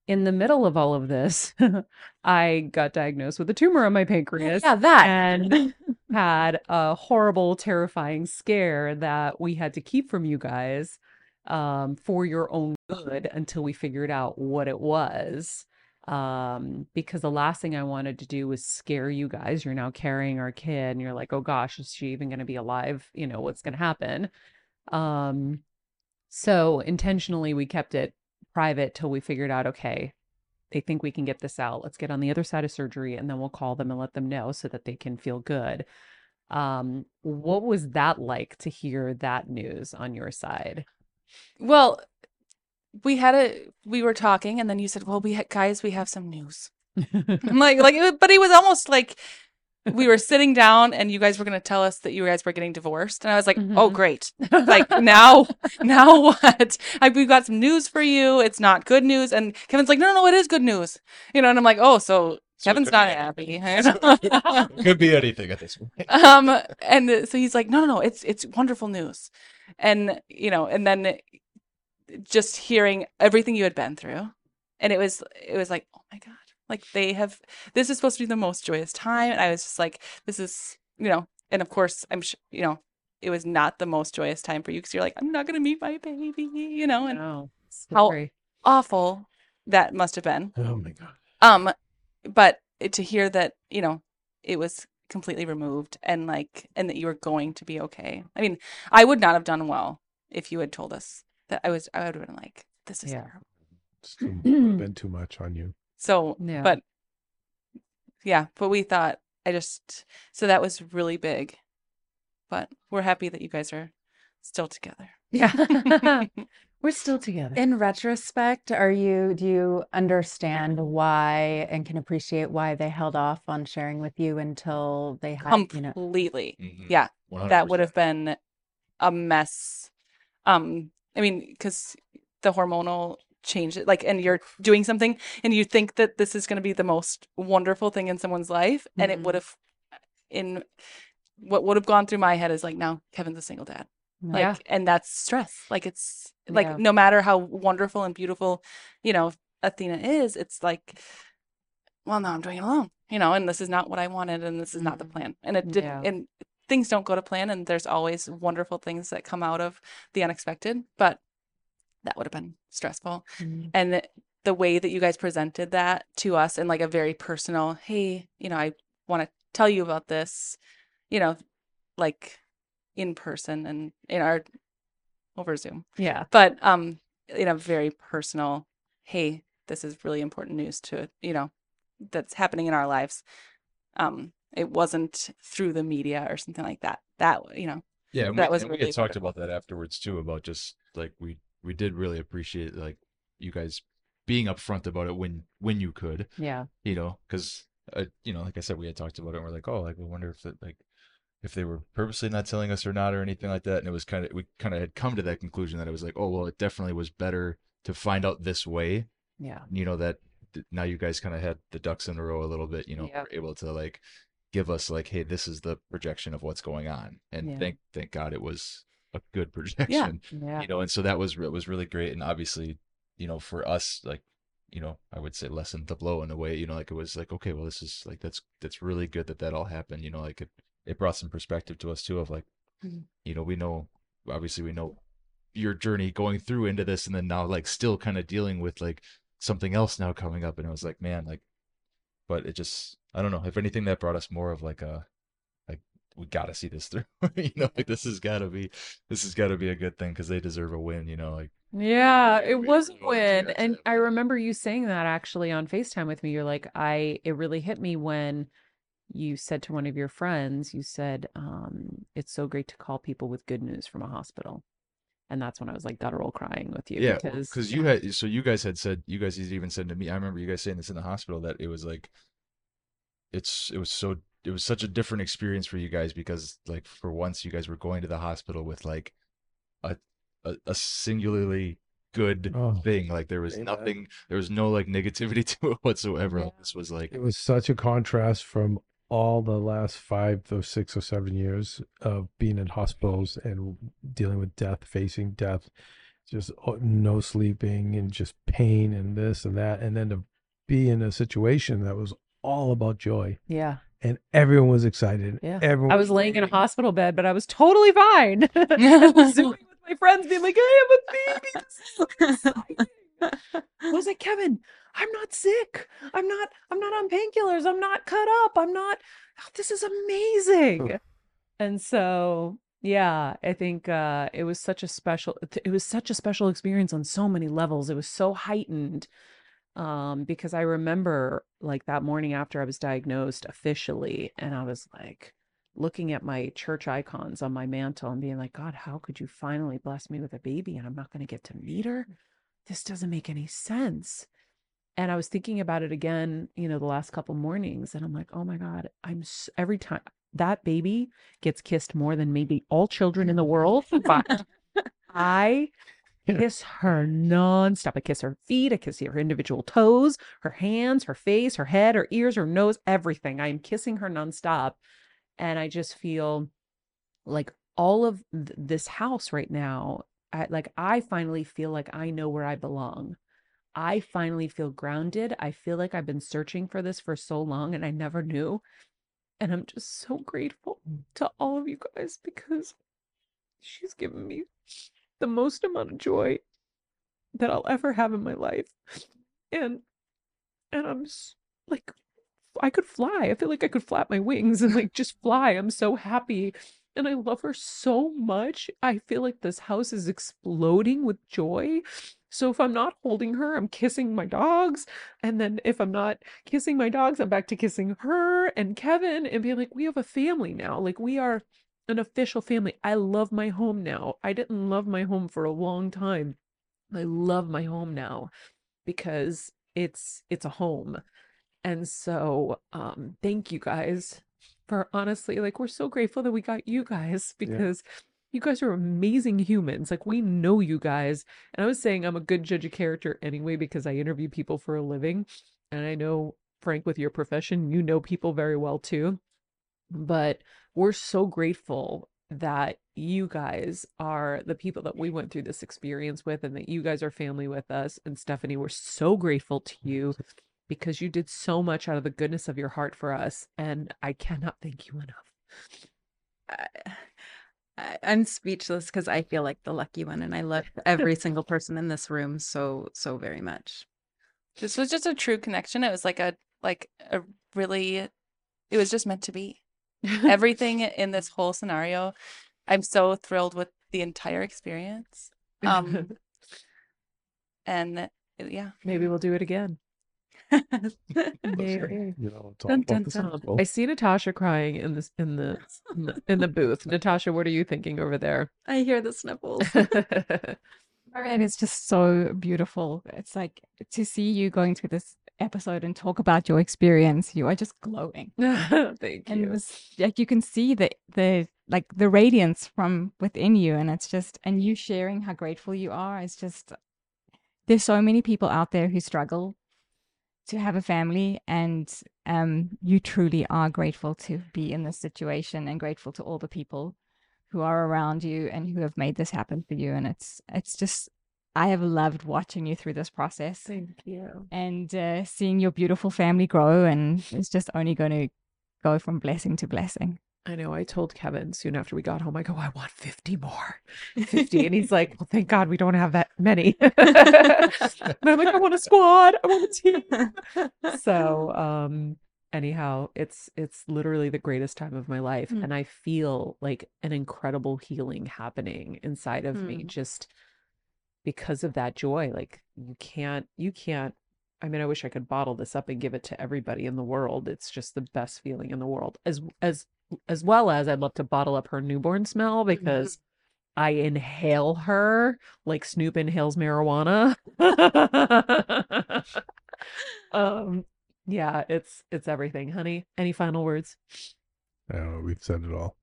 Speaker 1: in the middle of all of this, [LAUGHS] I got diagnosed with a tumor on my pancreas
Speaker 4: Yeah, that.
Speaker 1: and [LAUGHS] had a horrible, terrifying scare that we had to keep from you guys um, for your own good until we figured out what it was. Um, because the last thing I wanted to do was scare you guys. You're now carrying our kid, and you're like, oh gosh, is she even going to be alive? You know, what's going to happen? Um, so intentionally, we kept it private till we figured out, okay, they think we can get this out. Let's get on the other side of surgery and then we'll call them and let them know so that they can feel good. Um, what was that like to hear that news on your side?
Speaker 5: well we had a we were talking and then you said well we ha- guys we have some news. [LAUGHS] I'm like like it was- but it was almost like we were sitting down and you guys were going to tell us that you guys were getting divorced and i was like oh
Speaker 1: Mhm.
Speaker 5: great. [LAUGHS] Like now now what? I, we've got some news for you. It's not good news. And keven's like no no no it is good news. You know and i'm like oh so
Speaker 3: So keven's
Speaker 5: not happy. [LAUGHS]
Speaker 3: Could be anything at this point.
Speaker 5: um and so he's like no no no it's it's wonderful news. And you know and then just hearing everything you had been through and it was it was like oh my god like they have this is supposed to be the most joyous time and i was just like this is you know and of course i'm sh- you know it was not the most joyous time for you because you're like i'm not going to meet my baby you know and
Speaker 1: No,
Speaker 5: How- awful that must have been.
Speaker 2: Oh my god.
Speaker 5: Um, but to hear that, you know, it was completely removed and like, and that you were going to be okay. I mean, I would not have done well if you had told us that I was, I would have been like, this is
Speaker 1: Yeah.
Speaker 5: terrible.
Speaker 2: It's too, [CLEARS THROAT] been too much on you.
Speaker 5: So,
Speaker 1: Yeah.
Speaker 5: but yeah, but we thought, I just, so that was really big. But we're happy that you guys are still together.
Speaker 1: Yeah. [LAUGHS] [LAUGHS] We're still together.
Speaker 6: In retrospect, are you do you understand why and can appreciate why they held off on sharing with you until they had, you know,
Speaker 5: Completely.
Speaker 3: Mhm.
Speaker 5: Yeah.
Speaker 3: 100%.
Speaker 5: that would have been a mess. Um, I mean, because the hormonal change, like, and you're doing something, and you think that this is going to be the most wonderful thing in someone's life, and it would have, in what would have gone through my head is like, now Keven's a single dad, like,
Speaker 1: Yeah.
Speaker 5: and that's stress. Like, it's like
Speaker 1: Yeah.
Speaker 5: no matter how wonderful and beautiful, you know, Athena is, it's like, well, now I'm doing it alone, you know, and this is not what I wanted, and this is not the
Speaker 6: Mhm.
Speaker 5: plan, and it did,
Speaker 1: Yeah.
Speaker 5: and things don't go to plan and there's always wonderful things that come out of the unexpected but that would have been stressful
Speaker 6: Mhm.
Speaker 5: and the, the way that you guys presented that to us in like a very personal hey you know i want to tell you about this you know like in person and in our over zoom
Speaker 1: Yeah.
Speaker 5: but um in a very personal hey this is really important news to you know that's happening in our lives um it wasn't through the media or something like that that you know
Speaker 3: Yeah,
Speaker 5: That
Speaker 3: we,
Speaker 5: was
Speaker 3: and we had talked about that afterwards too. About just like we we did really appreciate like you guys being upfront about it when when you could,
Speaker 1: Yeah.
Speaker 3: you know, because uh, you know, like I said, we had talked about it. and We're like, oh, like we wonder if that like if they were purposely not telling us or not or anything like that. And it was kind of we kind of had come to that conclusion that it was like, oh, well, it definitely was better to find out this way.
Speaker 1: Yeah.
Speaker 3: You know that now you guys kind of had the ducks in a row a little bit. You know,
Speaker 1: Yeah.
Speaker 3: were able to like give us like, hey, this is the projection of what's going on, and
Speaker 1: Yeah.
Speaker 3: thank thank God it was a good [LAUGHS] projection
Speaker 1: Yeah.
Speaker 3: you know and so that was it was really great and obviously you know for us like you know i would say lessened the blow in a way you know like it was like okay well this is like that's that's really good that that all happened you know like it it brought some perspective to us too of like
Speaker 5: Mhm.
Speaker 3: you know we know obviously we know your journey going through into this and then now like still kind of dealing with like something else now coming up and it was like man like but it just i don't know if anything that brought us more of like a like we gotta see this through [LAUGHS] you know like this has gotta be this has gotta be a good thing because they deserve a win you know like
Speaker 1: Yeah,
Speaker 3: Yeah,
Speaker 1: it was a
Speaker 3: we wanted to
Speaker 1: win. And I remember you saying that actually on FaceTime with me. You're like, I, it really hit me when you said to one of your friends, you said, um, it's so great to call people with good news from a hospital. And that's when I was like guttural crying with you
Speaker 3: yeah
Speaker 1: because
Speaker 3: because you had so you guys had said you guys even said to me i remember you guys saying this in the hospital that it was like it's it was so it was such a different experience for you guys because like for once you guys were going to the hospital with like a a, a singularly good
Speaker 2: Oh,
Speaker 3: thing like there was
Speaker 2: Amen.
Speaker 3: nothing there was no like negativity [LAUGHS] to it whatsoever
Speaker 1: Yeah.
Speaker 3: this was like
Speaker 2: It was such a contrast from all the last five or six or seven years of being in hospitals and dealing with death, facing death, just oh, no sleeping and just pain and this and that. And then to be in a situation that was all about joy
Speaker 1: yeah,
Speaker 2: and everyone was excited.
Speaker 1: Yeah.
Speaker 2: Everyone
Speaker 1: I was laying in a hospital bed, but I was totally fine. [LAUGHS] I was [LAUGHS] with my friends, being like, I have a baby. [LAUGHS] This is so exciting. I was like, Keven, I'm not sick. I'm not, I'm not on painkillers. I'm not cut up. I'm not, oh, this is amazing. And so, yeah, I think uh, it was such a special, it was such a special experience on so many levels. It was so heightened um, because I remember like that morning after I was diagnosed officially, and I was like looking at my church icons on my mantle and being like, God, how could you finally bless me with a baby and I'm not going to get to meet her? This doesn't make any sense. And I was thinking about it again, you know, the last couple mornings, and I'm like, oh my God, I'm s- every time that baby gets kissed more than maybe all children in the world. But I [LAUGHS] kiss her nonstop. I kiss her feet, I kiss her individual toes, her hands, her face, her head, her ears, her nose, everything. I am kissing her nonstop. And I just feel like all of th- this house right now, I, like I finally feel like I know where I belong. I finally feel grounded. I feel like I've been searching for this for so long and I never knew. And I'm just so grateful mm. to all of you guys because she's given me the most amount of joy that I'll ever have in my life. And and I'm like I could fly. I feel like I could flap my wings and like just fly. I'm so happy. And I love her so much. I feel like this house is exploding with joy. So if I'm not holding her, I'm kissing my dogs. And then if I'm not kissing my dogs, I'm back to kissing her and Keven and being like, we have a family now. Like we are an official family. I love my home now. I didn't love my home for a long time. I love my home now because it's it's a home. And so um thank you guys for honestly like we're so grateful that we got you guys [LAUGHS] because you guys are amazing humans. Like we know you guys. And I was saying I'm a good judge of character anyway because I interview people for a living. And I know Frank with your profession, you know people very well too. But we're so grateful that you guys are the people that we went through this experience with and that you guys are family with us. And Stephanie, we're so grateful to you [LAUGHS] because you did so much out of the goodness of your heart for us. And I cannot thank you enough.
Speaker 4: I, I- I'm speechless because I feel like the lucky one, and I love every single person in this room so so very much.
Speaker 5: This was just a true connection. It was like a like a really it was just meant to be. Everything [LAUGHS] in this whole scenario, I'm so thrilled with the entire experience. Um [LAUGHS] and yeah.
Speaker 1: Maybe we'll do it again.
Speaker 2: Listen, you know,
Speaker 4: Dun, dun, dun.
Speaker 1: I see Natasha crying in this in the in the, in the booth. [LAUGHS] Natasha, what are you thinking over there?
Speaker 4: I hear the sniffles. [LAUGHS]
Speaker 7: And it's just so beautiful. It's like to see you going through this episode and talk about your experience. You are just glowing, [LAUGHS]
Speaker 1: Thank
Speaker 7: and it
Speaker 1: you.
Speaker 7: was like you can see the the like the radiance from within you, and it's just and you sharing how grateful you are. It's just there's so many people out there who struggle to have a family, and um, you truly are grateful to be in this situation and grateful to all the people who are around you and who have made this happen for you and it's it's just i have loved watching you through this process
Speaker 1: Thank you.
Speaker 7: and uh, seeing your beautiful family grow and it's just only going to go from blessing to blessing
Speaker 1: I know. I told Keven soon after we got home, I go, I want 50 more. [LAUGHS] 50. And he's like, Well, thank God we don't have that many. [LAUGHS] [LAUGHS] and I'm like, I want a squad. I want a team. so um anyhow it's it's literally the greatest time of my life
Speaker 4: Mm.
Speaker 1: and i feel like an incredible healing happening inside of me
Speaker 4: Mm.
Speaker 1: just because of that joy like you can't you can't i mean i wish i could bottle this up and give it to everybody in the world it's just the best feeling in the world as as as well as i'd love to bottle up her newborn smell because I inhale her like Snoop inhales marijuana. [LAUGHS] um yeah, it's it's everything, honey. Any final words?
Speaker 2: Oh, we've said it all.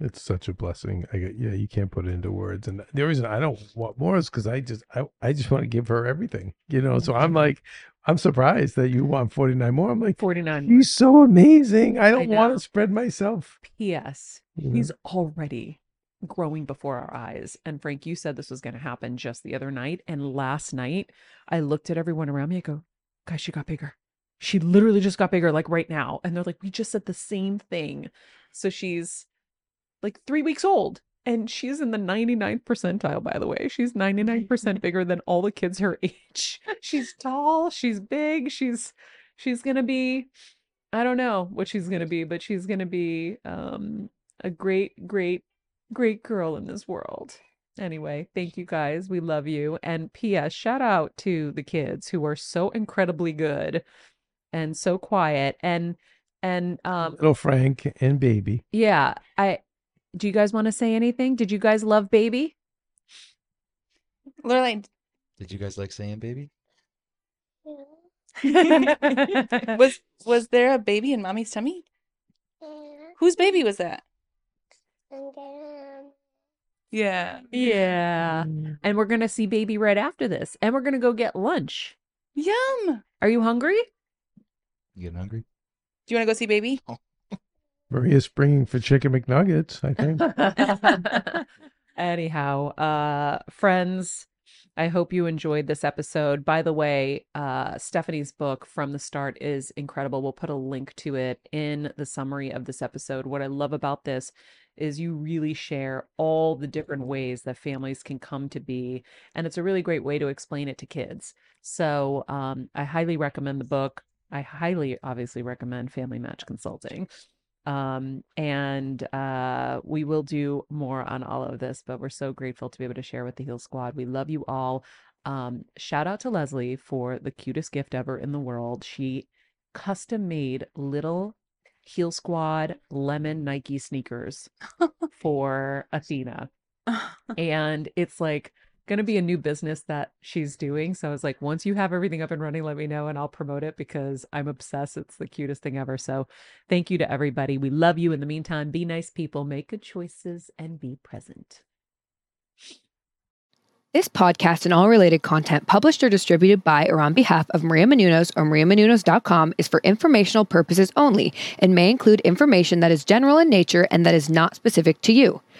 Speaker 2: It's such a blessing. I get, yeah, you can't put it into words. And the reason I don't want more is because I just, I, I just want to give her everything, you know. So I'm like, I'm surprised that you want 49 more. I'm like,
Speaker 1: 49
Speaker 2: he's so amazing. I don't want to spread myself.
Speaker 1: P.S.
Speaker 2: know? Mm-hmm.
Speaker 1: He's already growing before our eyes. And Frank, you said this was going to happen just the other night. And last night, I looked at everyone around me. I go, guys, she got bigger. She literally just got bigger, like right now. And they're like, we just said the same thing. So she's like three weeks old. And she's in the 99th percentile, by the way. She's 99% bigger than all the kids her [LAUGHS] age. She's tall, she's big, she's she's gonna be I don't know what she's gonna be, but she's gonna be um a great, great, great girl in this world. Anyway, thank you guys. We love you. And P.S. Shout out to the kids who are so incredibly good and so quiet. And and um
Speaker 2: Little Frank and baby.
Speaker 1: yeah, I do you guys want to say anything? Did you guys love baby?
Speaker 5: Lorelai,
Speaker 3: Did you guys like saying baby? [LAUGHS]
Speaker 5: was was there a baby in mommy's tummy? Whose baby was that? Um, yeah.
Speaker 1: Yeah. And we're gonna see baby right after this. And we're gonna go get lunch.
Speaker 5: Yum.
Speaker 1: Are you hungry?
Speaker 3: You getting hungry?
Speaker 5: Do you want to go see baby? Oh.
Speaker 2: Maria's springing for chicken McNuggets, I think. [LAUGHS]
Speaker 1: Anyhow, uh friends, I hope you enjoyed this episode. By the way, uh Stephanie's book from the start is incredible. We'll put a link to it in the summary of this episode. What I love about this is you really share all the different ways that families can come to be and it's a really great way to explain it to kids so um, i highly recommend the book i highly obviously recommend family match consulting um, and uh, we will do more on all of this but we're so grateful to be able to share with the heal squad. We love you all. Um, shout out to leslie for the cutest gift ever in the world. She custom made little Heal Squad lemon Nike sneakers [LAUGHS] for Athena. [LAUGHS] and it's like going to be a new business that she's doing. So I was like, once you have everything up and running, let me know and I'll promote it because I'm obsessed. It's the cutest thing ever. So thank you to everybody. We love you. In the meantime, be nice people, make good choices, and be present.
Speaker 8: This podcast and all related content published or distributed by or on behalf of Maria Menounos or mariamenounos.com is for informational purposes only and may include information that is general in nature and that is not specific to you.